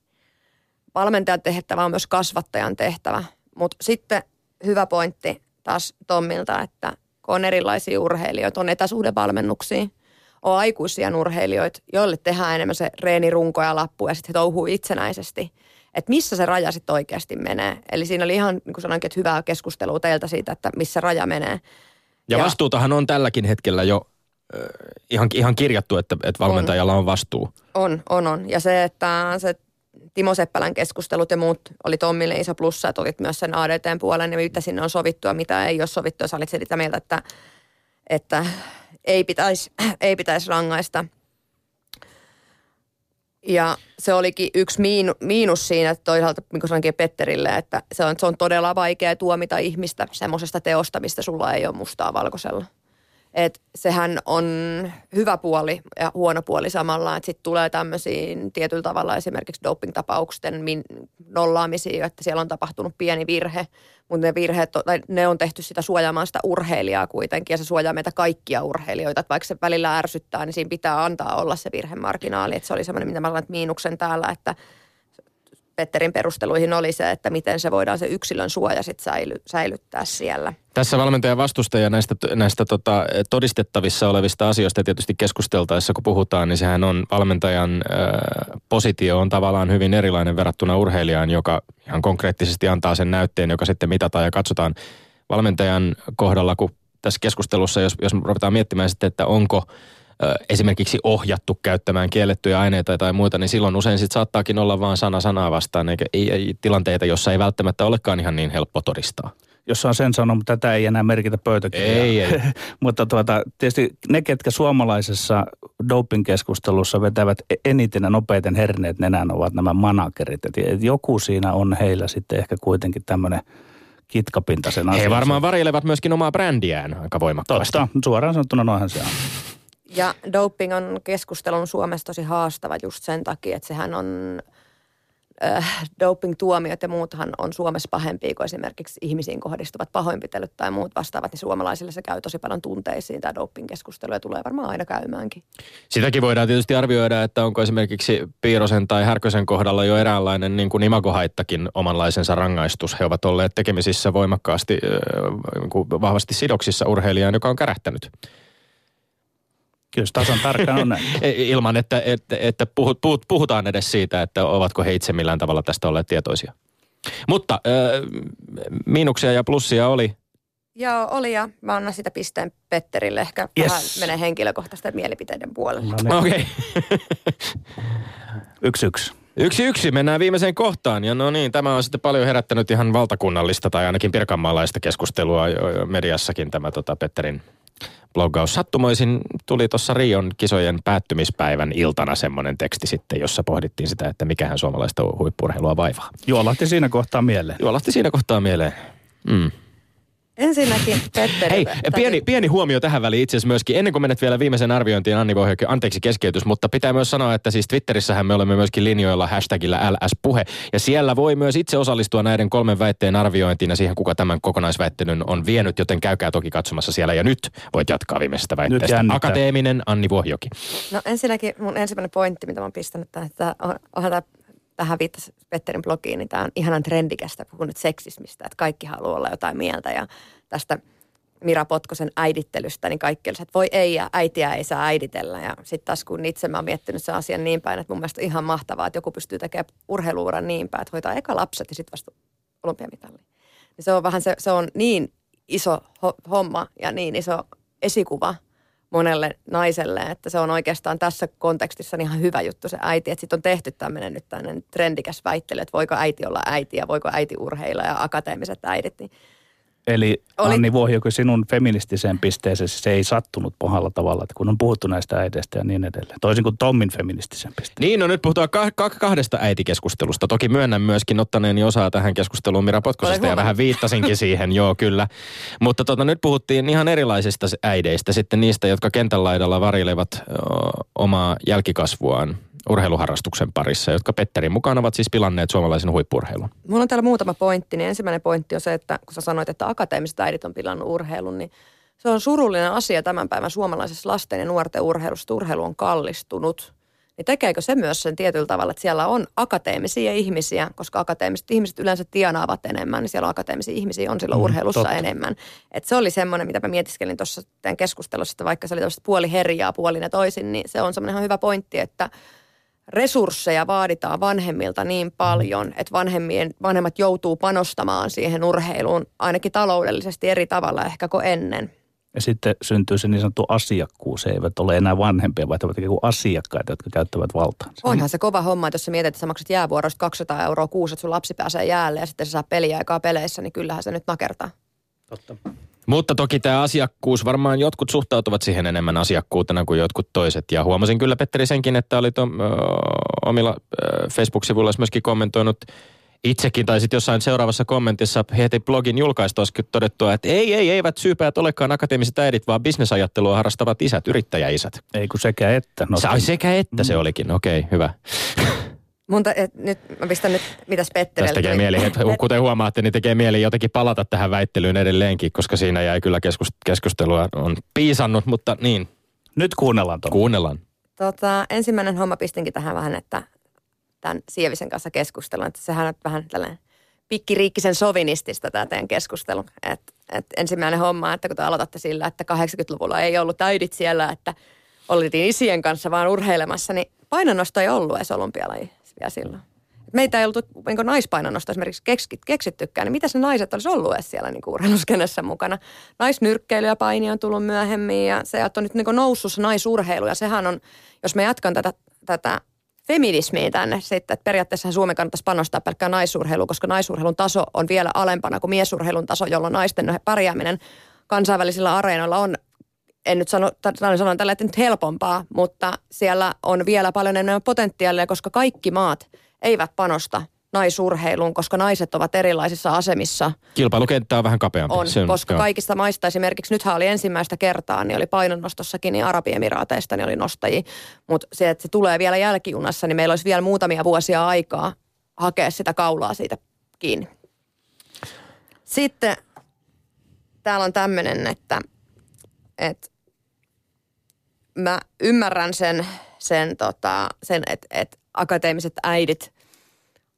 Valmentajan tehtävä on myös kasvattajan tehtävä. Mutta sitten hyvä pointti taas Tommilta, että kun on erilaisia urheilijoita, on etäsuhdevalmennuksia, on aikuisia urheilijoita, joille tehdään enemmän se reenirunko ja lappu ja sitten he touhuu itsenäisesti. Että missä se raja sitten oikeasti menee. Eli siinä oli ihan, niin kuin sanoinkin, että hyvää keskustelua teiltä siitä, että missä raja menee. Ja, Ja- vastuutahan on tälläkin hetkellä jo ihan, ihan kirjattu, että, että valmentajalla on vastuu. On, on, on. Ja se, että se Timo Seppälän keskustelut ja muut oli Tommille iso plussa, että otit myös sen ADTn puolen ja mitä sinne on sovittu ja mitä ei ole sovittu. Sä olit sitä mieltä, että, että ei pitäisi ei pitäis rangaista. Ja se olikin yksi miinu, miinus siinä, että toisaalta, niin kuin sanoinkin Petterille, että se on, se on todella vaikea tuomita ihmistä semmoisesta teosta, mistä sulla ei ole mustaa valkoisella. Et sehän on hyvä puoli ja huono puoli samalla, että sitten tulee tämmöisiin tietyllä tavalla esimerkiksi doping-tapausten min- nollaamisia, että siellä on tapahtunut pieni virhe, mutta ne virheet, on- tai ne on tehty sitä suojaamaan sitä urheilijaa kuitenkin ja se suojaa meitä kaikkia urheilijoita, että vaikka se välillä ärsyttää, niin siinä pitää antaa olla se virhemarginaali, että se oli semmoinen, mitä mä laitan miinuksen täällä, että Petterin perusteluihin oli se, että miten se voidaan se yksilön suoja sitten säily, säilyttää siellä. Tässä valmentajan vastustaja näistä, näistä tota, todistettavissa olevista asioista tietysti keskusteltaessa, kun puhutaan, niin sehän on valmentajan ö, positio on tavallaan hyvin erilainen verrattuna urheilijaan, joka ihan konkreettisesti antaa sen näytteen, joka sitten mitataan ja katsotaan valmentajan kohdalla, kun tässä keskustelussa, jos, jos ruvetaan miettimään sitten, että onko esimerkiksi ohjattu käyttämään kiellettyjä aineita tai muita, niin silloin usein sitten saattaakin olla vaan sana sanaa vastaan, eikä ei, ei, tilanteita, jossa ei välttämättä olekaan ihan niin helppo todistaa. Jos on sen sanonut, tätä ei enää merkitä pöytäkirjaan. Ei, ei. mutta tuota, tietysti ne, ketkä suomalaisessa doping-keskustelussa vetävät e- eniten ja nopeiten herneet nenään, ovat nämä managerit. Et joku siinä on heillä sitten ehkä kuitenkin tämmöinen kitkapinta sen He asian. varmaan varjelevat myöskin omaa brändiään aika voimakkaasti. Totta, suoraan sanottuna noinhan se on. Ja doping on keskustelun Suomessa tosi haastava just sen takia, että sehän on, äh, doping-tuomiot ja muuthan on Suomessa pahempia kuin esimerkiksi ihmisiin kohdistuvat pahoinpitelyt tai muut vastaavat, niin suomalaisille se käy tosi paljon tunteisiin tämä doping-keskustelu ja tulee varmaan aina käymäänkin. Sitäkin voidaan tietysti arvioida, että onko esimerkiksi Piirosen tai Härkösen kohdalla jo eräänlainen niin kuin imagohaittakin omanlaisensa rangaistus. He ovat olleet tekemisissä voimakkaasti, äh, niin kuin vahvasti sidoksissa urheilijaan, joka on kärähtänyt. Kyllä se tasan tarkkaan on näin. E- Ilman, että, että, että puhut, puhut, puhutaan edes siitä, että ovatko he itse millään tavalla tästä olleet tietoisia. Mutta äh, miinuksia ja plussia oli. Joo, oli ja mä annan sitä pisteen Petterille. Ehkä Yes. vähän menee henkilökohtaisten mielipiteiden puolelle. No niin, Okei. Okay. yksi yksi. Yksi yksi, mennään viimeiseen kohtaan. Ja no niin, tämä on sitten paljon herättänyt ihan valtakunnallista tai ainakin pirkanmaalaista keskustelua mediassakin tämä tota, Petterin bloggaus. Sattumoisin tuli tuossa Rion kisojen päättymispäivän iltana semmoinen teksti sitten, jossa pohdittiin sitä, että mikähän suomalaista huippurheilua vaivaa. Juolahti siinä kohtaa mieleen. Juolahti siinä kohtaa mieleen. Mm. Ensinnäkin Petteri. Hei, pieni, pieni huomio tähän väliin itse asiassa myöskin. Ennen kuin menet vielä viimeisen arviointiin, Anni Vohjoki, anteeksi keskeytys, mutta pitää myös sanoa, että siis Twitterissähän me olemme myöskin linjoilla hashtagillä LS-puhe. Ja siellä voi myös itse osallistua näiden kolmen väitteen arviointiin ja siihen, kuka tämän kokonaisväittelyn on vienyt, joten käykää toki katsomassa siellä. Ja nyt voit jatkaa viimeisestä väitteestä. Akateeminen Anni Vohjoki. No ensinnäkin mun ensimmäinen pointti, mitä mä oon pistänyt että on- onhan tämä tähän viittasi Petterin blogiin, niin tämä on ihanan trendikästä puhun nyt seksismistä, että kaikki haluaa olla jotain mieltä ja tästä Mira Potkosen äidittelystä, niin kaikki olisivat, että voi ei ja äitiä ei saa äiditellä. Ja sitten taas kun itse mä oon miettinyt sen asian niin päin, että mun mielestä on ihan mahtavaa, että joku pystyy tekemään urheiluuran niin päin, että hoitaa eka lapset ja sitten vasta olympiamitalli. Niin se on vähän se, se on niin iso ho- homma ja niin iso esikuva monelle naiselle, että se on oikeastaan tässä kontekstissa ihan hyvä juttu se äiti, että sitten on tehty tämmöinen nyt tämmöinen trendikäs väittely, että voiko äiti olla äiti ja voiko äiti urheilla ja akateemiset äidit, niin Eli Oli- Anni Vuohjoki, sinun feministiseen pisteeseen se ei sattunut pahalla tavalla, että kun on puhuttu näistä äideistä ja niin edelleen. Toisin kuin Tommin feministiseen pisteeseen. Niin, no nyt puhutaan ka- ka- kahdesta äitikeskustelusta. Toki myönnän myöskin ottaneeni osaa tähän keskusteluun Mira Potkosesta ja vähän viittasinkin siihen, joo kyllä. Mutta tota, nyt puhuttiin ihan erilaisista äideistä, sitten niistä, jotka kentän laidalla varilevat ö, omaa jälkikasvuaan urheiluharrastuksen parissa, jotka Petterin mukaan ovat siis pilanneet suomalaisen huippurheilun. Mulla on täällä muutama pointti, niin ensimmäinen pointti on se, että kun sä sanoit, että akateemiset äidit on pilannut urheilun, niin se on surullinen asia tämän päivän suomalaisessa lasten ja nuorten urheilussa. että Urheilu on kallistunut. Niin tekeekö se myös sen tietyllä tavalla, että siellä on akateemisia ihmisiä, koska akateemiset ihmiset yleensä tienaavat enemmän, niin siellä on akateemisia ihmisiä on silloin Mm, urheilussa totta. enemmän. Et se oli semmoinen, mitä mä mietiskelin tuossa tämän keskustelussa, että vaikka se oli puoli herjaa puolin ja toisin, niin se on semmoinen ihan hyvä pointti, että resursseja vaaditaan vanhemmilta niin paljon, että vanhemmien, vanhemmat joutuu panostamaan siihen urheiluun ainakin taloudellisesti eri tavalla ehkä kuin ennen. Ja sitten syntyy se niin sanottu asiakkuus. He eivät ole enää vanhempia, vaan he ovat ikään kuin asiakkaita, jotka käyttävät valtaa. Onhan se kova homma, että jos sä mietit, että sä maksat jäävuorosta 200 euroa kuusi, että sun lapsi pääsee jäälle ja sitten sä saa peliaikaa peleissä, niin kyllähän se nyt nakertaa. Totta. Mutta toki tämä asiakkuus, varmaan jotkut suhtautuvat siihen enemmän asiakkuutena kuin jotkut toiset. Ja huomasin kyllä Petteri senkin, että oli to, ö, omilla Facebook-sivuilla myöskin kommentoinut itsekin, tai sitten jossain seuraavassa kommentissa heti blogin julkaistu olisikin todettua, että ei, ei, eivät syypäät olekaan akateemiset äidit, vaan bisnesajattelua harrastavat isät, yrittäjäisät. Ei kun sekä että. No, Se, ai sekä että se olikin, okei, okay, hyvä. Mun ta- et, nyt mä pistän nyt, mitäs Petterille Tästä tekee mieli, että kuten huomaatte, niin tekee mieli jotenkin palata tähän väittelyyn edelleenkin, koska siinä jäi kyllä keskus- keskustelua on piisannut, mutta niin, Nyt kuunnellaan Tommi. kuunnellaan. Tota, ensimmäinen homma pistinkin tähän vähän, että tämän Sievisen kanssa keskustellaan, että sehän on vähän tällainen pikkiriikkisen sovinistista tämä teidän keskustelu. Et, et ensimmäinen homma, että kun te aloitatte sillä, että 80-luvulla ei ollut äidit siellä, että oltiin isien kanssa vaan urheilemassa, niin painonnosto ei ollut edes olympialaji vielä silloin. Meitä ei oltu niin naispainonnosta esimerkiksi keksit, keksittykään, niin mitäs ne naiset olisi ollut edes siellä niin urheiluskenessä mukana. Naisnyrkkeily ja paini on tullut myöhemmin ja se on nyt niin noussut se naisurheilu ja sehän on, jos mä jatkan tätä, tätä feminismiä tänne sitten, että periaatteessa Suomen kannattaisi panostaa pelkkään naisurheiluun, koska naisurheilun taso on vielä alempana kuin miesurheilun taso, jolloin naisten pärjääminen kansainvälisillä areenoilla on en nyt sano, t- sanon tällä että nyt helpompaa, mutta siellä on vielä paljon enemmän potentiaalia, koska kaikki maat eivät panosta naisurheiluun, koska naiset ovat erilaisissa asemissa Kilpailukenttä on vähän kapeampi. on, Se koska joo. kaikista maista esimerkiksi, nythän oli ensimmäistä kertaa, niin oli painonnostossakin, niin Arabiemiraateista niin oli nostajia. Mutta se, että se tulee vielä jälkijunassa, niin meillä olisi vielä muutamia vuosia aikaa hakea sitä kaulaa siitä kiinni. Sitten täällä on tämmöinen, että, että mä ymmärrän sen, sen, tota, sen että, että akateemiset äidit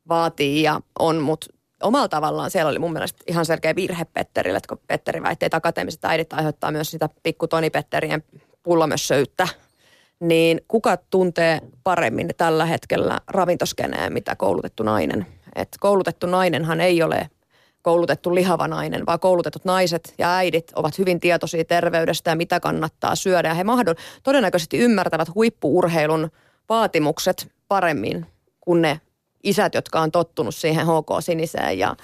vaatii ja on, mutta omalla tavallaan siellä oli mun mielestä ihan selkeä virhe Petterille, että kun Petteri väitti, että akateemiset äidit aiheuttaa myös sitä pikku Toni Petterien pullomössöyttä, niin kuka tuntee paremmin tällä hetkellä ravintoskeneen, mitä koulutettu nainen? Et koulutettu nainenhan ei ole koulutettu lihava nainen, vaan koulutetut naiset ja äidit ovat hyvin tietoisia terveydestä ja mitä kannattaa syödä. Ja he mahdol- todennäköisesti ymmärtävät huippuurheilun vaatimukset paremmin kuin ne isät, jotka on tottunut siihen HK-siniseen ja,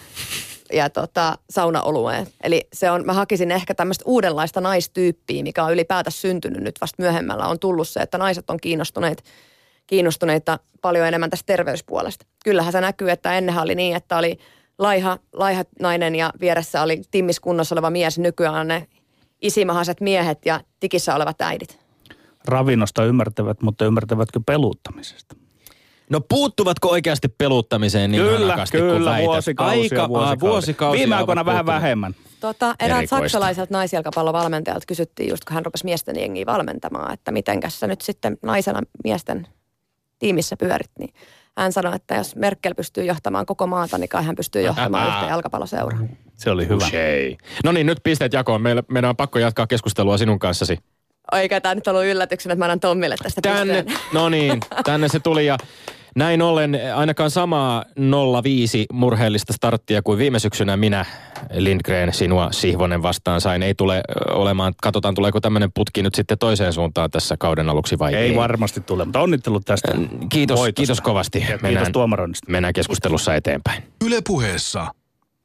ja tota, saunaolueen. Eli se on, mä hakisin ehkä tämmöistä uudenlaista naistyyppiä, mikä on ylipäätä syntynyt nyt vasta myöhemmällä. On tullut se, että naiset on kiinnostuneet, kiinnostuneita paljon enemmän tästä terveyspuolesta. Kyllähän se näkyy, että ennenhän oli niin, että oli laiha, laiha nainen ja vieressä oli timmiskunnossa oleva mies. Nykyään on ne isimahaiset miehet ja tikissä olevat äidit. Ravinnosta ymmärtävät, mutta ymmärtävätkö peluuttamisesta? No puuttuvatko oikeasti peluuttamiseen niin kyllä, hanakasti kuin kyllä, väität? vuosikausia, Aika, vuosikausia. vuosikausia Viime aikoina vähän vähemmän. Tota, Erikoista. saksalaiselta naisjalkapallovalmentajalta kysyttiin just, kun hän rupesi miesten jengiä valmentamaan, että mitenkäs sä nyt sitten naisena miesten tiimissä pyörit, niin hän sanoi, että jos Merkel pystyy johtamaan koko maata, niin kai hän pystyy johtamaan yhtä jalkapalloseuraa. Se oli hyvä. Hei. No niin, nyt pisteet jakoon. Meillä, meidän on pakko jatkaa keskustelua sinun kanssasi. Eikä tämä nyt ollut yllätyksenä, että mä annan Tommille tästä Tänne, pisteen. no niin, tänne se tuli ja näin ollen ainakaan samaa 05 murheellista starttia kuin viime syksynä minä, Lindgren, sinua Sihvonen vastaan sain. Ei tule olemaan, katsotaan tuleeko tämmöinen putki nyt sitten toiseen suuntaan tässä kauden aluksi vai ei. Ei varmasti tule, mutta onnittelut tästä Kiitos, voitosta. kiitos kovasti. Ja kiitos tuomaroinnista. mennään keskustelussa eteenpäin. Yle puheessa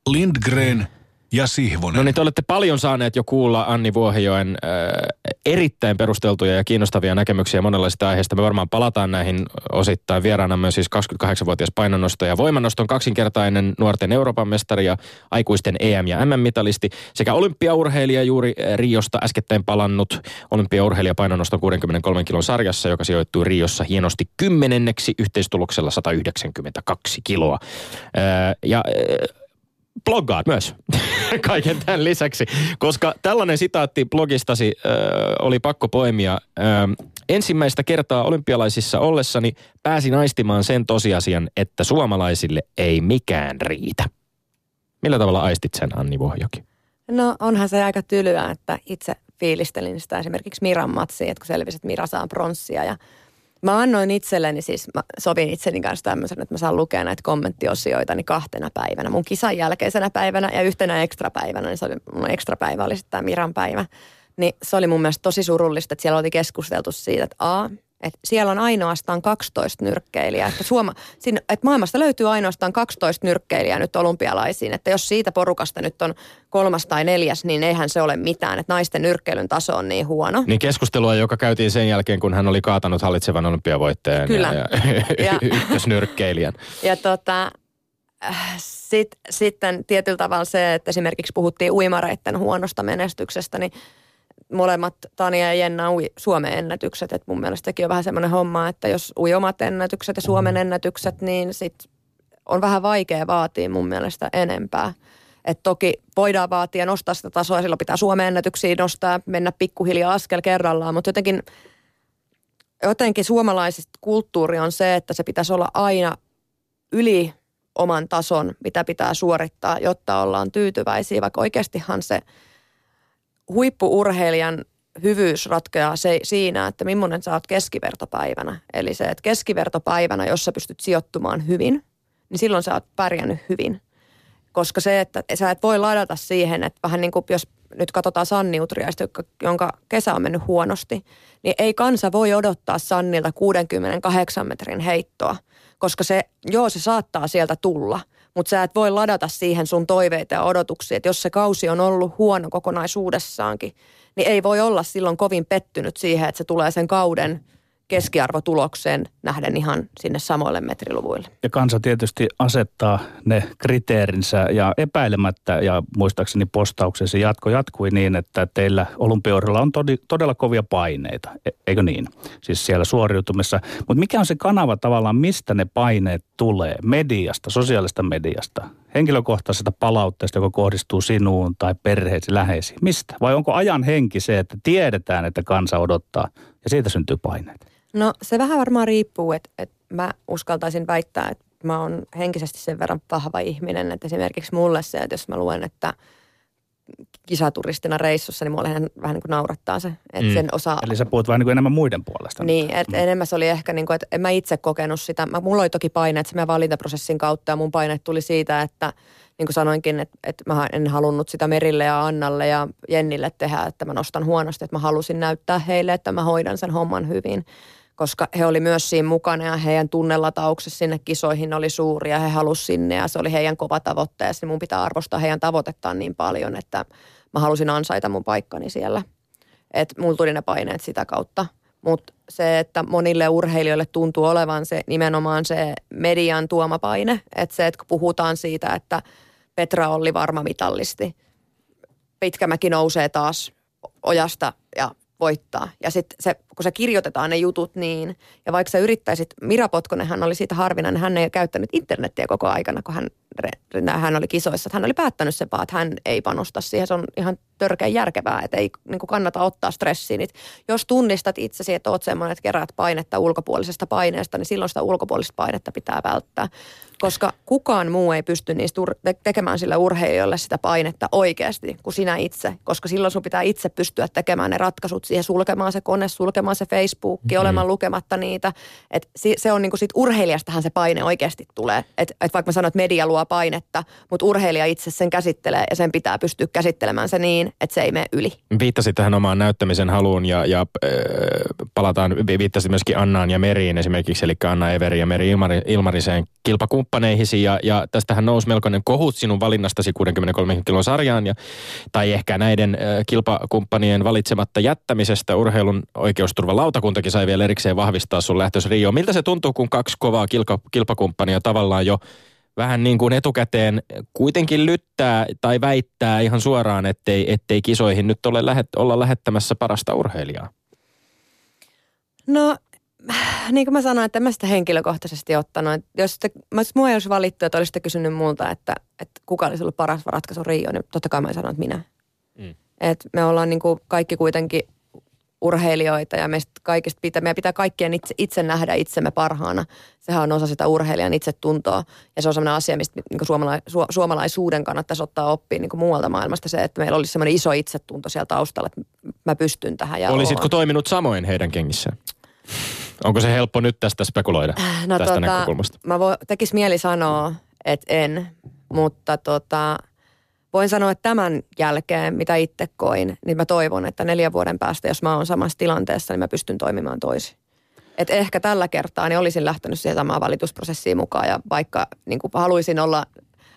Lindgren ja Sihvonen. No niin, te olette paljon saaneet jo kuulla Anni Vuohijoen äh, erittäin perusteltuja ja kiinnostavia näkemyksiä monenlaisista aiheista. Me varmaan palataan näihin osittain. Vieraana myös siis 28-vuotias painonnosto ja voimannoston kaksinkertainen nuorten Euroopan mestari ja aikuisten EM- ja MM-mitalisti sekä olympiaurheilija juuri Riosta äskettäin palannut olympiaurheilija painonnoston 63 kilon sarjassa, joka sijoittui Riossa hienosti kymmenenneksi yhteistuloksella 192 kiloa. Äh, ja äh, bloggaat myös kaiken tämän lisäksi, koska tällainen sitaatti blogistasi ö, oli pakko poimia. Ö, ensimmäistä kertaa olympialaisissa ollessani pääsin aistimaan sen tosiasian, että suomalaisille ei mikään riitä. Millä tavalla aistit sen, Anni Vohjoki? No onhan se aika tylyä, että itse fiilistelin sitä esimerkiksi Miran matsia, että kun selvisi, että Mira saa pronssia ja Mä annoin itselleni siis, mä sovin itseni kanssa tämmöisen, että mä saan lukea näitä kommenttiosioita niin kahtena päivänä. Mun kisan jälkeisenä päivänä ja yhtenä ekstrapäivänä, niin se oli, mun ekstrapäivä oli sitten tämä Miran päivä. Niin se oli mun mielestä tosi surullista, että siellä oli keskusteltu siitä, että A, että siellä on ainoastaan 12 nyrkkeilijää. Että, Suoma, sinne, että maailmasta löytyy ainoastaan 12 nyrkkeilijää nyt olympialaisiin. Että jos siitä porukasta nyt on kolmas tai neljäs, niin eihän se ole mitään. Että naisten nyrkkeilyn taso on niin huono. Niin keskustelua, joka käytiin sen jälkeen, kun hän oli kaatanut hallitsevan olympiavoittajan Kyllä. ja, ja, Ja- ykkösnyrkkeilijän. Ja tota, sit, sitten tietyllä tavalla se, että esimerkiksi puhuttiin uimareitten huonosta menestyksestä, niin molemmat Tania ja Jenna ui Suomen ennätykset. Et mun mielestä sekin on vähän semmoinen homma, että jos ui omat ennätykset ja Suomen ennätykset, niin sit on vähän vaikea vaatia mun mielestä enempää. Et toki voidaan vaatia nostaa sitä tasoa, silloin pitää Suomen ennätyksiä nostaa, mennä pikkuhiljaa askel kerrallaan, mutta jotenkin jotenkin suomalaisista kulttuuri on se, että se pitäisi olla aina yli oman tason, mitä pitää suorittaa, jotta ollaan tyytyväisiä, vaikka oikeastihan se huippuurheilijan hyvyys ratkeaa se, siinä, että millainen sä oot keskivertopäivänä. Eli se, että keskivertopäivänä, jos sä pystyt sijoittumaan hyvin, niin silloin sä oot pärjännyt hyvin. Koska se, että sä et voi ladata siihen, että vähän niin kuin jos nyt katsotaan Sanni Utriaista, joka- jonka kesä on mennyt huonosti, niin ei kansa voi odottaa Sannilta 68 metrin heittoa, koska se, joo se saattaa sieltä tulla, mutta sä et voi ladata siihen sun toiveita ja odotuksia, että jos se kausi on ollut huono kokonaisuudessaankin, niin ei voi olla silloin kovin pettynyt siihen, että se tulee sen kauden keskiarvotulokseen nähden ihan sinne samoille metriluvuille. Ja kansa tietysti asettaa ne kriteerinsä ja epäilemättä, ja muistaakseni postauksessa jatko jatkui niin, että teillä olympiaurilla on todi, todella kovia paineita, e- eikö niin? Siis siellä suoriutumissa. Mutta mikä on se kanava tavallaan, mistä ne paineet tulee? Mediasta, sosiaalista mediasta, henkilökohtaisesta palautteesta, joka kohdistuu sinuun tai perheesi, läheisiin. Mistä? Vai onko ajan henki se, että tiedetään, että kansa odottaa ja siitä syntyy paineet? No se vähän varmaan riippuu, että, että mä uskaltaisin väittää, että mä oon henkisesti sen verran vahva ihminen, että esimerkiksi mulle se, että jos mä luen, että kisaturistina reissussa, niin mulle ihan vähän niin kuin naurattaa se, että Mm. sen osaa Eli sä puhut vähän niin kuin enemmän muiden puolesta. Niin, että enemmän se oli ehkä niin kuin, että en mä itse kokenut sitä. Mä, mulla oli toki paineet sen meidän valintaprosessin kautta ja mun paineet tuli siitä, että niin kuin sanoinkin, että, että mä en halunnut sitä Merille ja Annalle ja Jennille tehdä, että mä nostan huonosti, että mä halusin näyttää heille, että mä hoidan sen homman hyvin. Koska he oli myös siinä mukana ja heidän tunnelatauksessa sinne kisoihin oli suuri ja he halusivat sinne ja se oli heidän kova tavoitteessa. Niin mun pitää arvostaa heidän tavoitettaan niin paljon, että mä halusin ansaita mun paikkani siellä. Että mulla tuli ne paineet sitä kautta mutta se, että monille urheilijoille tuntuu olevan se nimenomaan se median tuomapaine, että se, että kun puhutaan siitä, että Petra oli varma mitallisti, Pitkämäki nousee taas ojasta ja voittaa. Ja sitten se, kun se kirjoitetaan ne jutut niin, ja vaikka sä yrittäisit, Mira Potkonenhan oli siitä harvinainen, hän ei käyttänyt internettiä koko aikana, kun hän, hän oli kisoissa. Hän oli päättänyt sen vaan, että hän ei panosta siihen. Se on ihan törkeän järkevää, että ei niin kannata ottaa stressiä. Niin jos tunnistat itsesi, että oot semmoinen, että kerät painetta ulkopuolisesta paineesta, niin silloin sitä ulkopuolista painetta pitää välttää koska kukaan muu ei pysty niistä tekemään sillä urheilijoille sitä painetta oikeasti kuin sinä itse, koska silloin sun pitää itse pystyä tekemään ne ratkaisut siihen, sulkemaan se kone, sulkemaan se Facebook, mm-hmm. olemaan lukematta niitä. Et se on niinku sit urheilijastahan se paine oikeasti tulee. Et, et vaikka mä sanon, että media luo painetta, mutta urheilija itse sen käsittelee ja sen pitää pystyä käsittelemään se niin, että se ei mene yli. Viittasit tähän omaan näyttämisen haluun ja, ja äh, palataan, viittasit myöskin Annaan ja Meriin esimerkiksi, eli Anna Everi ja Meri Ilmari, Ilmariseen kilpakumppaniksi kumppaneihisi ja, ja tästähän nousi melkoinen kohut sinun valinnastasi 63 kilon sarjaan ja, tai ehkä näiden äh, kilpakumppanien valitsematta jättämisestä urheilun oikeusturvalautakuntakin sai vielä erikseen vahvistaa sun lähtössä Rio. Miltä se tuntuu, kun kaksi kovaa kilpa, kilpakumppania tavallaan jo vähän niin kuin etukäteen kuitenkin lyttää tai väittää ihan suoraan, ettei, ettei kisoihin nyt ole lähet, olla lähettämässä parasta urheilijaa? No niin kuin mä sanoin, että en mä sitä henkilökohtaisesti ottanut. Että jos, te, jos mua ei olisi valittu, että olisitte kysynyt multa, että, että kuka olisi ollut paras ratkaisu Rio, niin totta kai mä sanon, että minä. Mm. Et me ollaan niin kuin kaikki kuitenkin urheilijoita ja meistä kaikista pitää, meidän pitää kaikkien itse, itse nähdä itsemme parhaana. Sehän on osa sitä urheilijan itsetuntoa ja se on sellainen asia, mistä niin suomala, su, suomalaisuuden kannattaisi ottaa oppia niin muualta maailmasta se, että meillä olisi sellainen iso itsetunto siellä taustalla, että mä pystyn tähän. Ja Olisitko oon. toiminut samoin heidän kengissään? Onko se helppo nyt tästä spekuloida äh, no tästä tota, näkökulmasta? Mä vo, tekis mieli sanoa, että en, mutta tota, voin sanoa, että tämän jälkeen, mitä itse koin, niin mä toivon, että neljän vuoden päästä, jos mä oon samassa tilanteessa, niin mä pystyn toimimaan toisin. Et ehkä tällä kertaa niin olisin lähtenyt siihen samaan valitusprosessiin mukaan ja vaikka niin haluaisin olla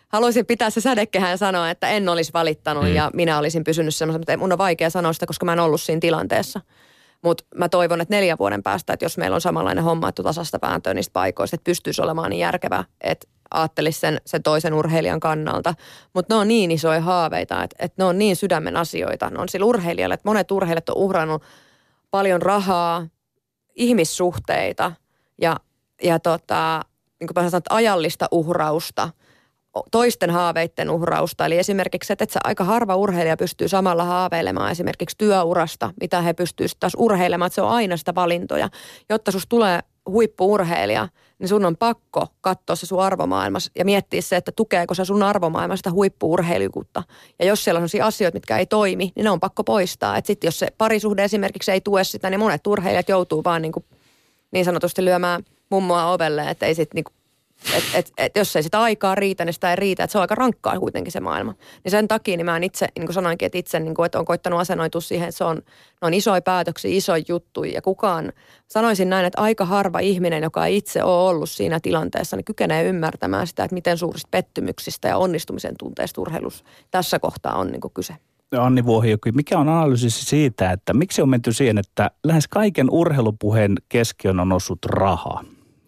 haluaisin pitää se sädekehän ja sanoa, että en olisi valittanut mm. ja minä olisin pysynyt semmoisen, mutta mun on vaikea sanoa sitä, koska mä en ollut siinä tilanteessa. Mutta mä toivon, että neljän vuoden päästä, että jos meillä on samanlainen homma, että tasasta vääntöä niistä paikoista, että pystyisi olemaan niin järkevä, että ajattelisi sen, sen toisen urheilijan kannalta. Mutta ne on niin isoja haaveita, että, että ne on niin sydämen asioita. Ne on sillä urheilijalle, että monet urheilijat on uhrannut paljon rahaa, ihmissuhteita ja, ja tota, niin kuin sanon, ajallista uhrausta – toisten haaveiden uhrausta. Eli esimerkiksi, että, että se aika harva urheilija pystyy samalla haaveilemaan esimerkiksi työurasta, mitä he pystyisivät taas urheilemaan. Että se on aina sitä valintoja. Jotta sus tulee huippuurheilija, niin sun on pakko katsoa se sun arvomaailmassa ja miettiä se, että tukeeko se sun arvomaailmassa sitä huippuurheilijuutta. Ja jos siellä on sellaisia asioita, mitkä ei toimi, niin ne on pakko poistaa. Että sitten jos se parisuhde esimerkiksi ei tue sitä, niin monet urheilijat joutuu vaan niin, kuin niin sanotusti lyömään mummoa ovelle, että ei sitten niin et, et, et jos ei sitä aikaa riitä, niin sitä ei riitä. Että se on aika rankkaa kuitenkin se maailma. Niin sen takia niin mä en itse, niin kuin sanoinkin, että itse niin kuin, että on koittanut asennoitua siihen, että se on, ne on isoja päätöksiä, isoja juttuja. Ja kukaan, sanoisin näin, että aika harva ihminen, joka ei itse ole ollut siinä tilanteessa, niin kykenee ymmärtämään sitä, että miten suurista pettymyksistä ja onnistumisen tunteista urheilus tässä kohtaa on niin kuin kyse. Anni Vuohijoki, mikä on analyysi siitä, että miksi on menty siihen, että lähes kaiken urheilupuheen keskiön on noussut rahaa?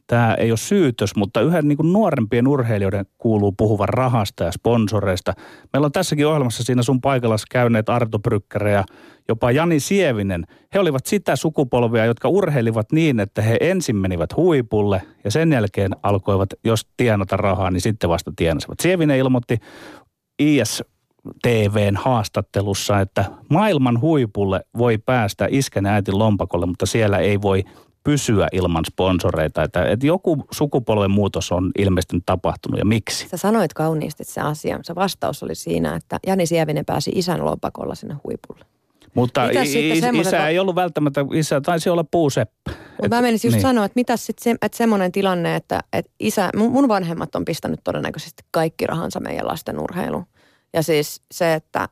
Tämä ei ole syytös, mutta yhä niin kuin nuorempien urheilijoiden kuuluu puhuvan rahasta ja sponsoreista. Meillä on tässäkin ohjelmassa siinä sun paikallas käyneet Arto Brykkäre ja jopa Jani Sievinen. He olivat sitä sukupolvia, jotka urheilivat niin, että he ensin menivät huipulle ja sen jälkeen alkoivat, jos tienata rahaa, niin sitten vasta tienasivat. Sievinen ilmoitti IS TVn haastattelussa, että maailman huipulle voi päästä iskän äitin lompakolle, mutta siellä ei voi pysyä ilman sponsoreita. Että, että joku sukupolven muutos on ilmeisesti tapahtunut ja miksi? Sä sanoit kauniisti se asia. Se vastaus oli siinä, että Jani Sievinen pääsi isän lompakolla sinne huipulle. Mutta i- isä ei ollut välttämättä, isä taisi olla puuseppä. Mä menisin just niin. sanoa, että mitä sitten se, että semmoinen tilanne, että, että isä, mun vanhemmat on pistänyt todennäköisesti kaikki rahansa meidän lasten urheiluun. Ja siis se, että,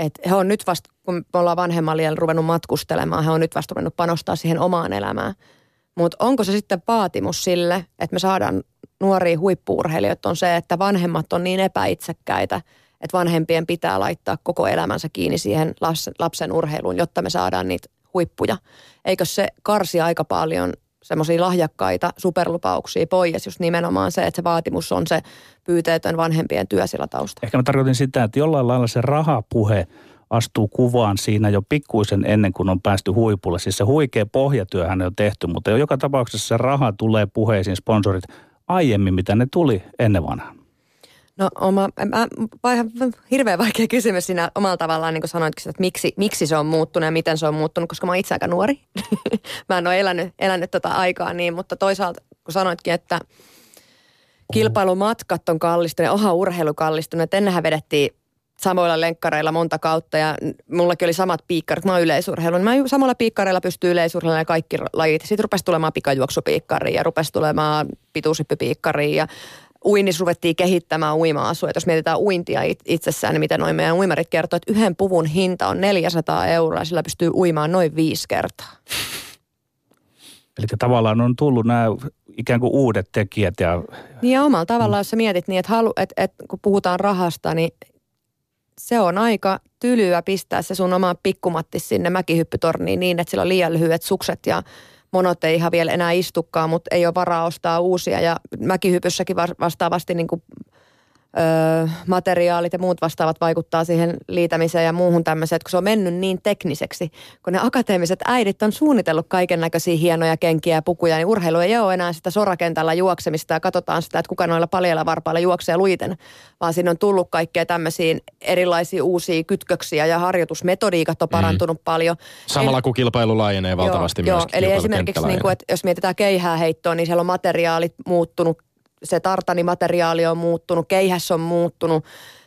että he on nyt vasta kun me ollaan vanhemmalla ruvennut matkustelemaan, he on nyt vasta ruvennut panostaa siihen omaan elämään. Mutta onko se sitten vaatimus sille, että me saadaan nuoria huippuurheilijoita on se, että vanhemmat on niin epäitsekkäitä, että vanhempien pitää laittaa koko elämänsä kiinni siihen lapsen urheiluun, jotta me saadaan niitä huippuja. Eikö se karsi aika paljon semmoisia lahjakkaita superlupauksia pois, just nimenomaan se, että se vaatimus on se pyyteetön vanhempien työ sillä taustalla. Ehkä mä tarkoitin sitä, että jollain lailla se rahapuhe astuu kuvaan siinä jo pikkuisen ennen kuin on päästy huipulle. Siis se huikea pohjatyöhän on tehty, mutta joka tapauksessa se raha tulee puheisiin, sponsorit, aiemmin, mitä ne tuli ennen vanhaa. No oma, mä, mä, hirveän vaikea kysymys siinä omalla tavallaan, niin kuin sanoitkin, että miksi, miksi se on muuttunut ja miten se on muuttunut, koska mä oon itse aika nuori. mä en ole elänyt, elänyt tota aikaa niin, mutta toisaalta kun sanoitkin, että kilpailumatkat on kallistunut, oha urheilu kallistunut, ennenhän vedettiin samoilla lenkkareilla monta kautta ja mullakin oli samat piikkarit. Mä oon yleisurheilu. Mä samalla piikkareilla pystyy yleisurheilemaan kaikki lajit. Sitten rupesi tulemaan pikajuoksupiikkariin ja rupesi tulemaan pituushyppypiikkariin ja uinnissa ruvettiin kehittämään uima-asua. Jos mietitään uintia itsessään, niin miten noin meidän uimarit kertoo, että yhden puvun hinta on 400 euroa ja sillä pystyy uimaan noin viisi kertaa. Eli tavallaan on tullut nämä ikään kuin uudet tekijät. Ja... Niin ja omalla tavallaan, jos sä mietit niin, että, halu, että, että kun puhutaan rahasta, niin se on aika tylyä pistää se sun oma pikkumatti sinne mäkihyppytorniin niin, että sillä on liian lyhyet sukset ja monot ei ihan vielä enää istukaan, mutta ei ole varaa ostaa uusia. Ja mäkihypyssäkin vastaavasti niin kuin öö, materiaalit ja muut vastaavat vaikuttaa siihen liitämiseen ja muuhun tämmöiseen, että kun se on mennyt niin tekniseksi, kun ne akateemiset äidit on suunnitellut kaiken näköisiä hienoja kenkiä ja pukuja, niin urheilu ei ole enää sitä sorakentällä juoksemista ja katsotaan sitä, että kuka noilla paljeilla varpailla juoksee luiten, vaan siinä on tullut kaikkea tämmöisiä erilaisia uusia kytköksiä ja harjoitusmetodiikat on mm. parantunut mm. paljon. Samalla eli, kun kilpailu laajenee valtavasti joo, joo, eli esimerkiksi niin kuin, että jos mietitään keihää heittoa, niin siellä on materiaalit muuttunut se tartanimateriaali on muuttunut, keihäs on muuttunut,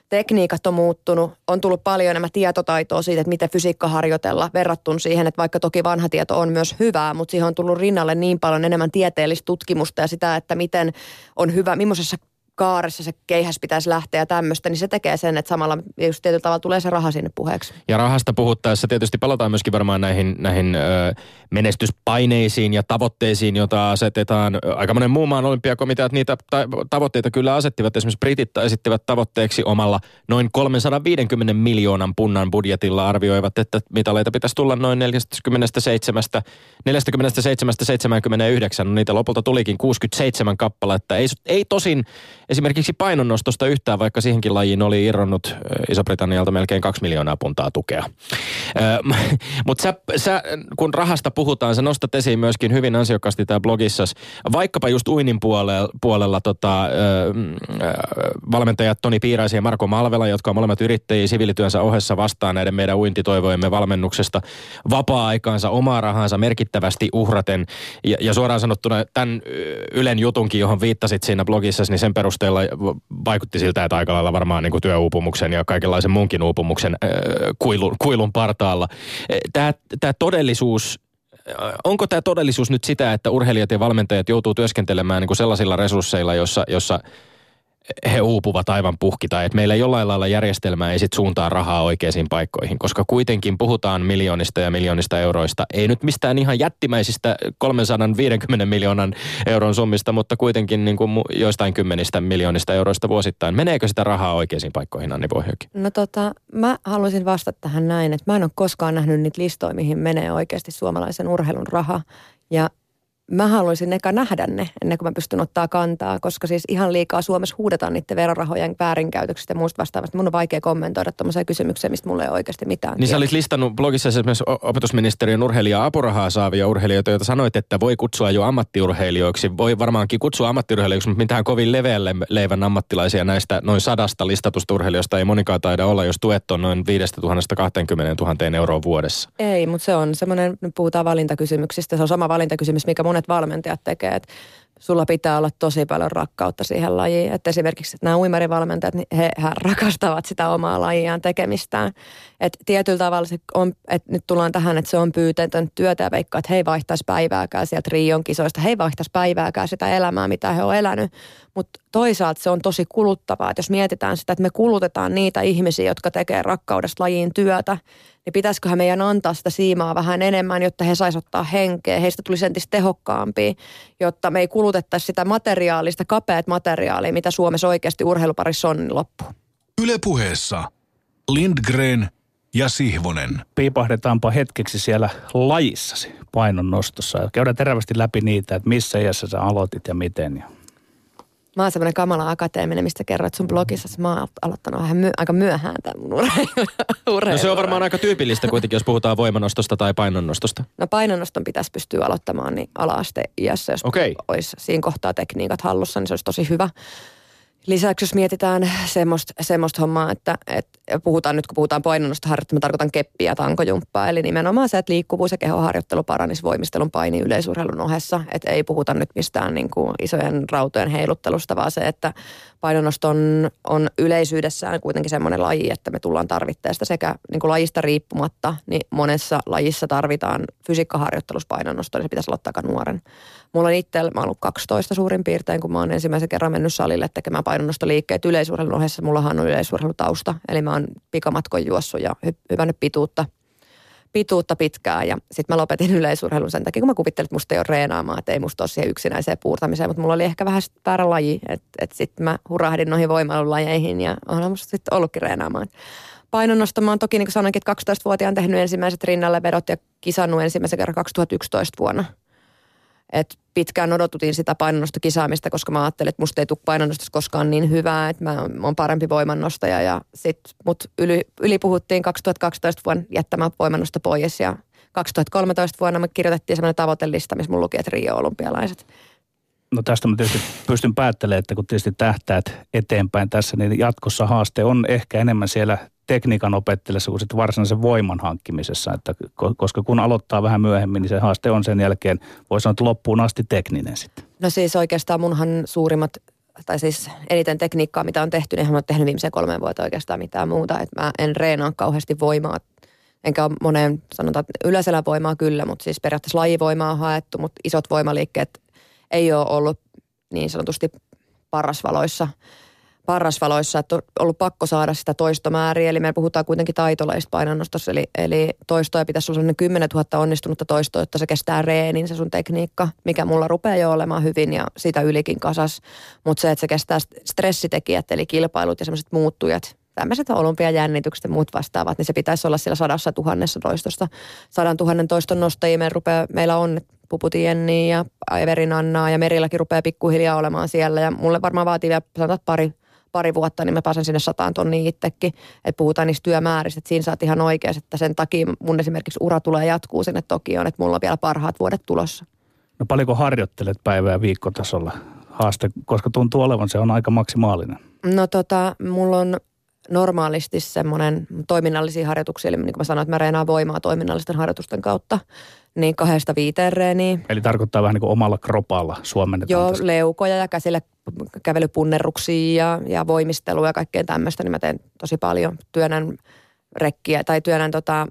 tekniikat on muuttunut, on tullut paljon enemmän tietotaitoa siitä, että miten fysiikka harjoitella verrattuna siihen, että vaikka toki vanha tieto on myös hyvää, mutta siihen on tullut rinnalle niin paljon enemmän tieteellistä tutkimusta ja sitä, että miten on hyvä, millaisessa kaaressa se keihäs pitäisi lähteä ja tämmöistä, niin se tekee sen, että samalla just tietyllä tavalla tulee se raha sinne puheeksi. Ja rahasta puhuttaessa tietysti palataan myöskin varmaan näihin, näihin ö, menestyspaineisiin ja tavoitteisiin, joita asetetaan. Aika monen muun maan olympiakomiteat niitä ta- tavoitteita kyllä asettivat. Esimerkiksi Britit esittivät tavoitteeksi omalla noin 350 miljoonan punnan budjetilla arvioivat, että mitaleita pitäisi tulla noin 47, 47 79. No niitä lopulta tulikin 67 kappaletta. Ei, ei tosin esimerkiksi painonnostosta yhtään, vaikka siihenkin lajiin oli irronnut Iso-Britannialta melkein kaksi miljoonaa puntaa tukea. Mutta sä, sä, kun rahasta puhutaan, sä nostat esiin myöskin hyvin ansiokkaasti tämä blogissa, vaikkapa just uinnin puolella, puolella tota, ö, valmentajat Toni Piiraisen ja Marko Malvela, jotka on molemmat yrittäjiä siviilityönsä ohessa vastaan näiden meidän uintitoivojemme valmennuksesta vapaa-aikaansa, omaa rahansa merkittävästi uhraten. Ja, ja suoraan sanottuna tämän Ylen jutunkin, johon viittasit siinä blogissa, niin sen perusteella vaikutti siltä, että aika lailla varmaan niin kuin työuupumuksen ja kaikenlaisen muunkin uupumuksen äh, kuilun, kuilun partaalla. Tämä todellisuus onko tämä todellisuus nyt sitä, että urheilijat ja valmentajat joutuu työskentelemään niin kuin sellaisilla resursseilla, jossa, jossa he uupuvat aivan puhki tai että meillä jollain lailla järjestelmää ei sit suuntaa rahaa oikeisiin paikkoihin, koska kuitenkin puhutaan miljoonista ja miljoonista euroista. Ei nyt mistään ihan jättimäisistä 350 miljoonan euron summista, mutta kuitenkin niin kuin joistain kymmenistä miljoonista euroista vuosittain. Meneekö sitä rahaa oikeisiin paikkoihin, Anni Pohjoki? No tota, mä haluaisin vastata tähän näin, että mä en ole koskaan nähnyt niitä listoja, mihin menee oikeasti suomalaisen urheilun raha. Ja mä haluaisin eka nähdä ne ennen kuin mä pystyn ottaa kantaa, koska siis ihan liikaa Suomessa huudetaan niiden verorahojen väärinkäytöksistä ja muusta vastaavasta. Mun on vaikea kommentoida tuommoiseen kysymykseen, mistä mulla ei oikeasti mitään. Niin sä olit listannut blogissa esimerkiksi opetusministeriön urheilija apurahaa saavia urheilijoita, joita sanoit, että voi kutsua jo ammattiurheilijoiksi. Voi varmaankin kutsua ammattiurheilijoiksi, mutta mitään kovin leveälle leivän ammattilaisia näistä noin sadasta listatusta urheilijoista ei monikaan taida olla, jos tuet on noin 5 000 20 000 euroa vuodessa. Ei, mutta se on semmoinen, puhutaan valintakysymyksistä, se on sama valintakysymys, mikä monet valmentajat tekee, että sulla pitää olla tosi paljon rakkautta siihen lajiin. Että esimerkiksi nämä uimarivalmentajat, niin he, he rakastavat sitä omaa lajiaan tekemistään. Että tietyllä tavalla se on, että nyt tullaan tähän, että se on pyytetön työtä ja veikkaa, että he ei vaihtaisi päivääkään sieltä Rion kisoista. He ei vaihtaisi päivääkään sitä elämää, mitä he on elänyt. Mutta toisaalta se on tosi kuluttavaa, että jos mietitään sitä, että me kulutetaan niitä ihmisiä, jotka tekee rakkaudesta lajiin työtä, niin pitäisiköhän meidän antaa sitä siimaa vähän enemmän, jotta he saisivat ottaa henkeä, heistä tulisi entistä tehokkaampia, jotta me ei kulutettaisi sitä materiaalista, kapeat materiaalia, mitä Suomessa oikeasti urheiluparissa on, niin loppu. Yle puheessa Lindgren ja Sihvonen. Piipahdetaanpa hetkeksi siellä lajissasi painonnostossa käydään terävästi läpi niitä, että missä iässä sä aloitit ja miten. Ja Mä oon semmoinen kamala akateeminen, mistä kerroit sun blogissa, että mä oon aloittanut vähän my- aika myöhään tämän mun urheilun. No se on varmaan aika tyypillistä kuitenkin, jos puhutaan voimanostosta tai painonnostosta. No painonnoston pitäisi pystyä aloittamaan niin ala-asteiässä, jos Okei. olisi siinä kohtaa tekniikat hallussa, niin se olisi tosi hyvä. Lisäksi jos mietitään semmoista, semmoista hommaa, että, että puhutaan nyt kun puhutaan painonnosta harjoittelua, mä tarkoitan keppiä ja tankojumppaa. Eli nimenomaan se, että liikkuvuus ja kehoharjoittelu paranisi voimistelun paini yleisurheilun ohessa. Että ei puhuta nyt mistään niin kuin isojen rautojen heiluttelusta, vaan se, että painonnosto on, on yleisyydessään kuitenkin semmoinen laji, että me tullaan tarvitteesta sekä niin kuin lajista riippumatta, niin monessa lajissa tarvitaan fysiikkaharjoittelussa painonnosto, niin se pitäisi aloittaa aika nuoren. Mulla on itsellä, mä ollut 12 suurin piirtein, kun mä oon ensimmäisen kerran mennyt salille tekemään painonnostoliikkeet yleisurheilun ohessa. Mullahan on yleisurheilutausta, eli mä oon pikamatkon juossut ja hy- pituutta, pituutta pitkään. Ja sitten mä lopetin yleisurheilun sen takia, kun mä kuvittelin, että musta ei ole reenaamaan, että ei musta ole siihen yksinäiseen puurtamiseen. Mutta mulla oli ehkä vähän väärä laji, että et sitten mä hurahdin noihin voimailulajeihin ja olen musta sitten ollutkin reenaamaan. Painonnosto mä oon toki, niin kuin sanoinkin, että 12-vuotiaan tehnyt ensimmäiset rinnalle vedot ja kisannut ensimmäisen kerran 2011 vuonna. Et pitkään odotutin sitä painonnostokisaamista, koska mä ajattelin, että musta ei tule painonnostosta koskaan niin hyvää, että mä oon parempi voimannostaja. Ja sit mut yli, yli puhuttiin 2012 vuonna jättämään voimannosta pois ja 2013 vuonna me kirjoitettiin semmoinen tavoitelista, missä mulla luki, että Rio olympialaiset. No tästä mä tietysti pystyn päättelemään, että kun tietysti tähtäät eteenpäin tässä, niin jatkossa haaste on ehkä enemmän siellä tekniikan opettelussa kuin sitten varsinaisen voiman hankkimisessa. Että, ko- koska kun aloittaa vähän myöhemmin, niin se haaste on sen jälkeen, voi sanoa, että loppuun asti tekninen sitten. No siis oikeastaan munhan suurimmat, tai siis eniten tekniikkaa, mitä on tehty, niin en oon tehnyt viimeiseen kolmeen vuoteen oikeastaan mitään muuta. Että mä en reenaa kauheasti voimaa. Enkä ole moneen, sanotaan, että yleiselä voimaa kyllä, mutta siis periaatteessa lajivoimaa on haettu, mutta isot voimaliikkeet ei ole ollut niin sanotusti parasvaloissa. Parasvaloissa, että on ollut pakko saada sitä toistomääriä, eli me puhutaan kuitenkin taitolaista painonnostossa, eli, eli toistoja pitäisi olla sellainen 10 000 onnistunutta toistoa, että se kestää reenin, se sun tekniikka, mikä mulla rupeaa jo olemaan hyvin ja sitä ylikin kasas. Mutta se, että se kestää stressitekijät, eli kilpailut ja semmoiset muuttujat, tämmöiset olympiajännitykset ja muut vastaavat, niin se pitäisi olla siellä sadassa tuhannessa toistosta. Sadan tuhannen toiston nostajia meillä, rupeaa, meillä on Puputi ja Everin Annaa ja Merilläkin rupeaa pikkuhiljaa olemaan siellä. Ja mulle varmaan vaatii vielä sanotaan pari, pari vuotta, niin mä pääsen sinne sataan tonniin itsekin. Että puhutaan niistä työmääristä, että siinä saat ihan oikein, että sen takia mun esimerkiksi ura tulee jatkuu sinne Tokioon, että mulla on vielä parhaat vuodet tulossa. No paljonko harjoittelet päivää ja viikkotasolla haaste, koska tuntuu olevan se on aika maksimaalinen. No tota, mulla on normaalisti semmoinen toiminnallisia harjoituksia, eli niin kuin mä sanoin, että mä reenaan voimaa toiminnallisten harjoitusten kautta, niin kahdesta viiteen reeniä. Eli tarkoittaa vähän niin kuin omalla kropalla suomennetaan Joo, tässä. leukoja ja käsillä kävelypunnerruksia ja, ja voimistelua ja kaikkea tämmöistä, niin mä teen tosi paljon. Työnnän rekkiä tai työnnän tota,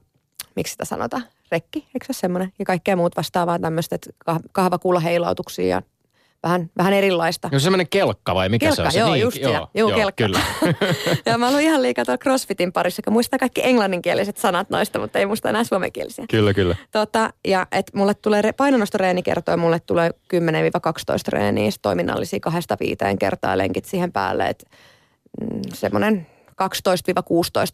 miksi sitä sanotaan, rekki, eikö se semmoinen? Ja kaikkea muut vastaavaa tämmöistä, että kah- kahvakuulla heilautuksia ja vähän, vähän erilaista. No semmoinen kelkka vai mikä se Kelkka, on? Se joo, niin, just sitä. Joo, kelkka. Kyllä. ja mä olen ihan liikaa tuolla CrossFitin parissa, kun muistaa kaikki englanninkieliset sanat noista, mutta ei muista enää suomenkielisiä. kyllä, kyllä. Tota, ja et mulle tulee, re- painonnostoreeni kertoo, mulle tulee 10-12 reeniä, toiminnallisia kahdesta viiteen kertaa lenkit siihen päälle, että mm, semmoinen 12-16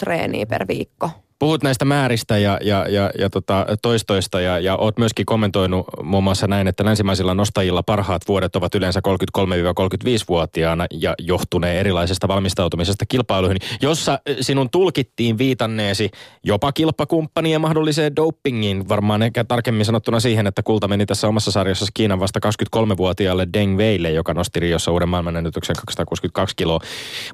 reeniä per viikko. Puhut näistä määristä ja, ja, ja, ja tota, toistoista ja, ja oot myöskin kommentoinut muun muassa näin, että länsimaisilla nostajilla parhaat vuodet ovat yleensä 33-35-vuotiaana ja johtunee erilaisesta valmistautumisesta kilpailuihin, jossa eh, sinun tulkittiin viitanneesi jopa kilpakumppaniin ja mahdolliseen dopingiin. Varmaan ehkä tarkemmin sanottuna siihen, että kulta meni tässä omassa sarjassa Kiinan vasta 23-vuotiaalle Deng Weille, joka nosti Riossa uuden maailmanennätyksen 262 kiloa.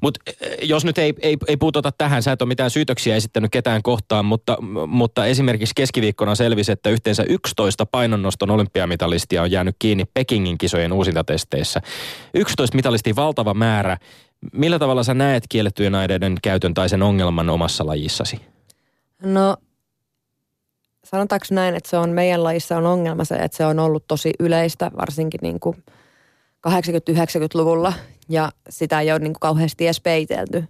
Mutta jos nyt ei, ei, ei puututa tähän, sä et ole mitään syytöksiä esittänyt ketään kohtaan, mutta, mutta esimerkiksi keskiviikkona selvisi, että yhteensä 11 painonnoston olympiamitalistia on jäänyt kiinni Pekingin kisojen uusintatesteissä. 11 mitalistia valtava määrä. Millä tavalla sä näet kiellettyjen aineiden käytön tai sen ongelman omassa lajissasi? No sanotaanko näin, että se on meidän lajissa on ongelma se, että se on ollut tosi yleistä, varsinkin niin kuin 80-90-luvulla ja sitä ei ole niin kuin kauheasti edes peitelty.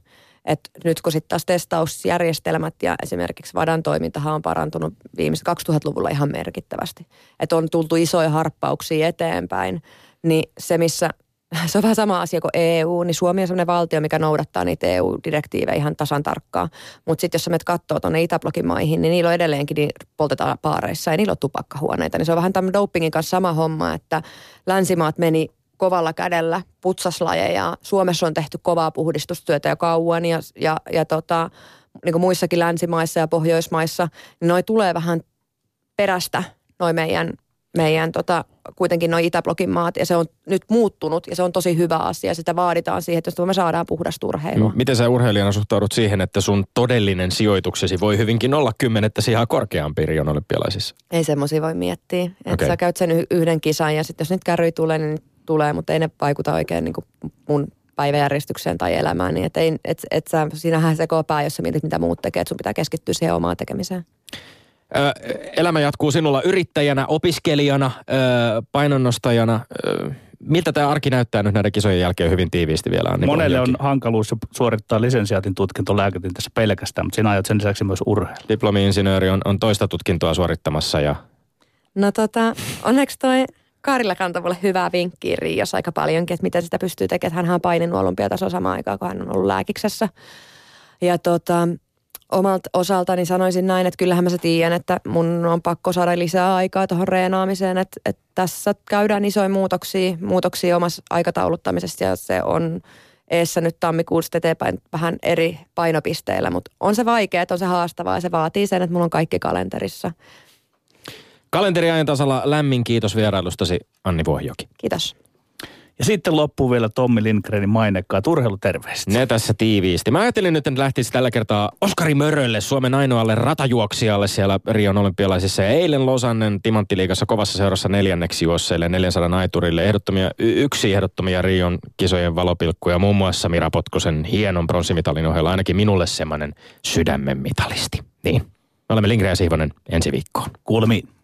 Et nyt kun sitten taas testausjärjestelmät ja esimerkiksi vadan toimintahan on parantunut viimeisen 2000-luvulla ihan merkittävästi. Että on tultu isoja harppauksia eteenpäin, niin se missä se on vähän sama asia kuin EU, niin Suomi on sellainen valtio, mikä noudattaa niitä EU-direktiivejä ihan tasan tarkkaan. Mutta sitten jos sä menet katsoo tuonne Itäblogin maihin, niin niillä on edelleenkin, niin poltetaan paareissa ja niillä on tupakkahuoneita. Niin se on vähän tämmöinen dopingin kanssa sama homma, että länsimaat meni kovalla kädellä putsaslajeja. Suomessa on tehty kovaa puhdistustyötä jo kauan ja, ja, ja tota, niin kuin muissakin länsimaissa ja pohjoismaissa, niin noi tulee vähän perästä, noin meidän, meidän tota, kuitenkin noin Itäblogin maat, ja se on nyt muuttunut, ja se on tosi hyvä asia. Sitä vaaditaan siihen, että me saadaan puhdasta urheilua. Miten sä urheilijana suhtaudut siihen, että sun todellinen sijoituksesi voi hyvinkin olla kymmenettä ihan korkeampi Rion olympialaisissa? Ei semmoisia voi miettiä. Että okay. sä käyt sen yhden kisan, ja sitten jos nyt kärry tulee, niin tulee, mutta ei ne vaikuta oikein niin kuin mun päiväjärjestykseen tai elämään. Niin et, ei, et, et sä, siinähän se pää, jos sä mietit, mitä muut tekee, että sun pitää keskittyä siihen omaan tekemiseen. Elämä jatkuu sinulla yrittäjänä, opiskelijana, painonnostajana. Miltä tämä arki näyttää nyt näiden kisojen jälkeen hyvin tiiviisti vielä? Anni Monelle on hankaluus suorittaa lisensiaatin tutkinto tässä pelkästään, mutta sinä ajat sen lisäksi myös urheilu. Diplomi-insinööri on, on toista tutkintoa suorittamassa ja... No tota, onneksi toi Kaarilla kantoi mulle hyvää vinkkiä Rios aika paljonkin, että miten sitä pystyy tekemään. Hän on paininut olympiatasoa samaan aikaan, kun hän on ollut lääkiksessä. Ja tota, omalta osaltani sanoisin näin, että kyllähän mä se tiedän, että mun on pakko saada lisää aikaa tuohon reenaamiseen. Että, että tässä käydään isoja muutoksia, muutoksia omassa aikatauluttamisessa ja se on eessä nyt tammikuusta eteenpäin vähän eri painopisteillä, mutta on se vaikea, on se haastavaa ja se vaatii sen, että mulla on kaikki kalenterissa. Kalenteriajan tasalla lämmin kiitos vierailustasi Anni Vuohjoki. Kiitos. Ja sitten loppuu vielä Tommi Lindgrenin mainekkaa urheiluterveistä. Ne tässä tiiviisti. Mä ajattelin nyt, että lähtisi tällä kertaa Oskari Mörölle, Suomen ainoalle ratajuoksijalle siellä Rion olympialaisissa. Ja eilen Losannen Timanttiliigassa kovassa seurassa neljänneksi juosseille 400 aiturille. Ehdottomia, yksi ehdottomia Rion kisojen valopilkkuja, muun muassa Mira Potkosen hienon pronssimitalin ohella. Ainakin minulle semmoinen sydämen mitalisti. Niin, me olemme Lindgren ja Siivonen ensi viikkoon. Kuulemiin.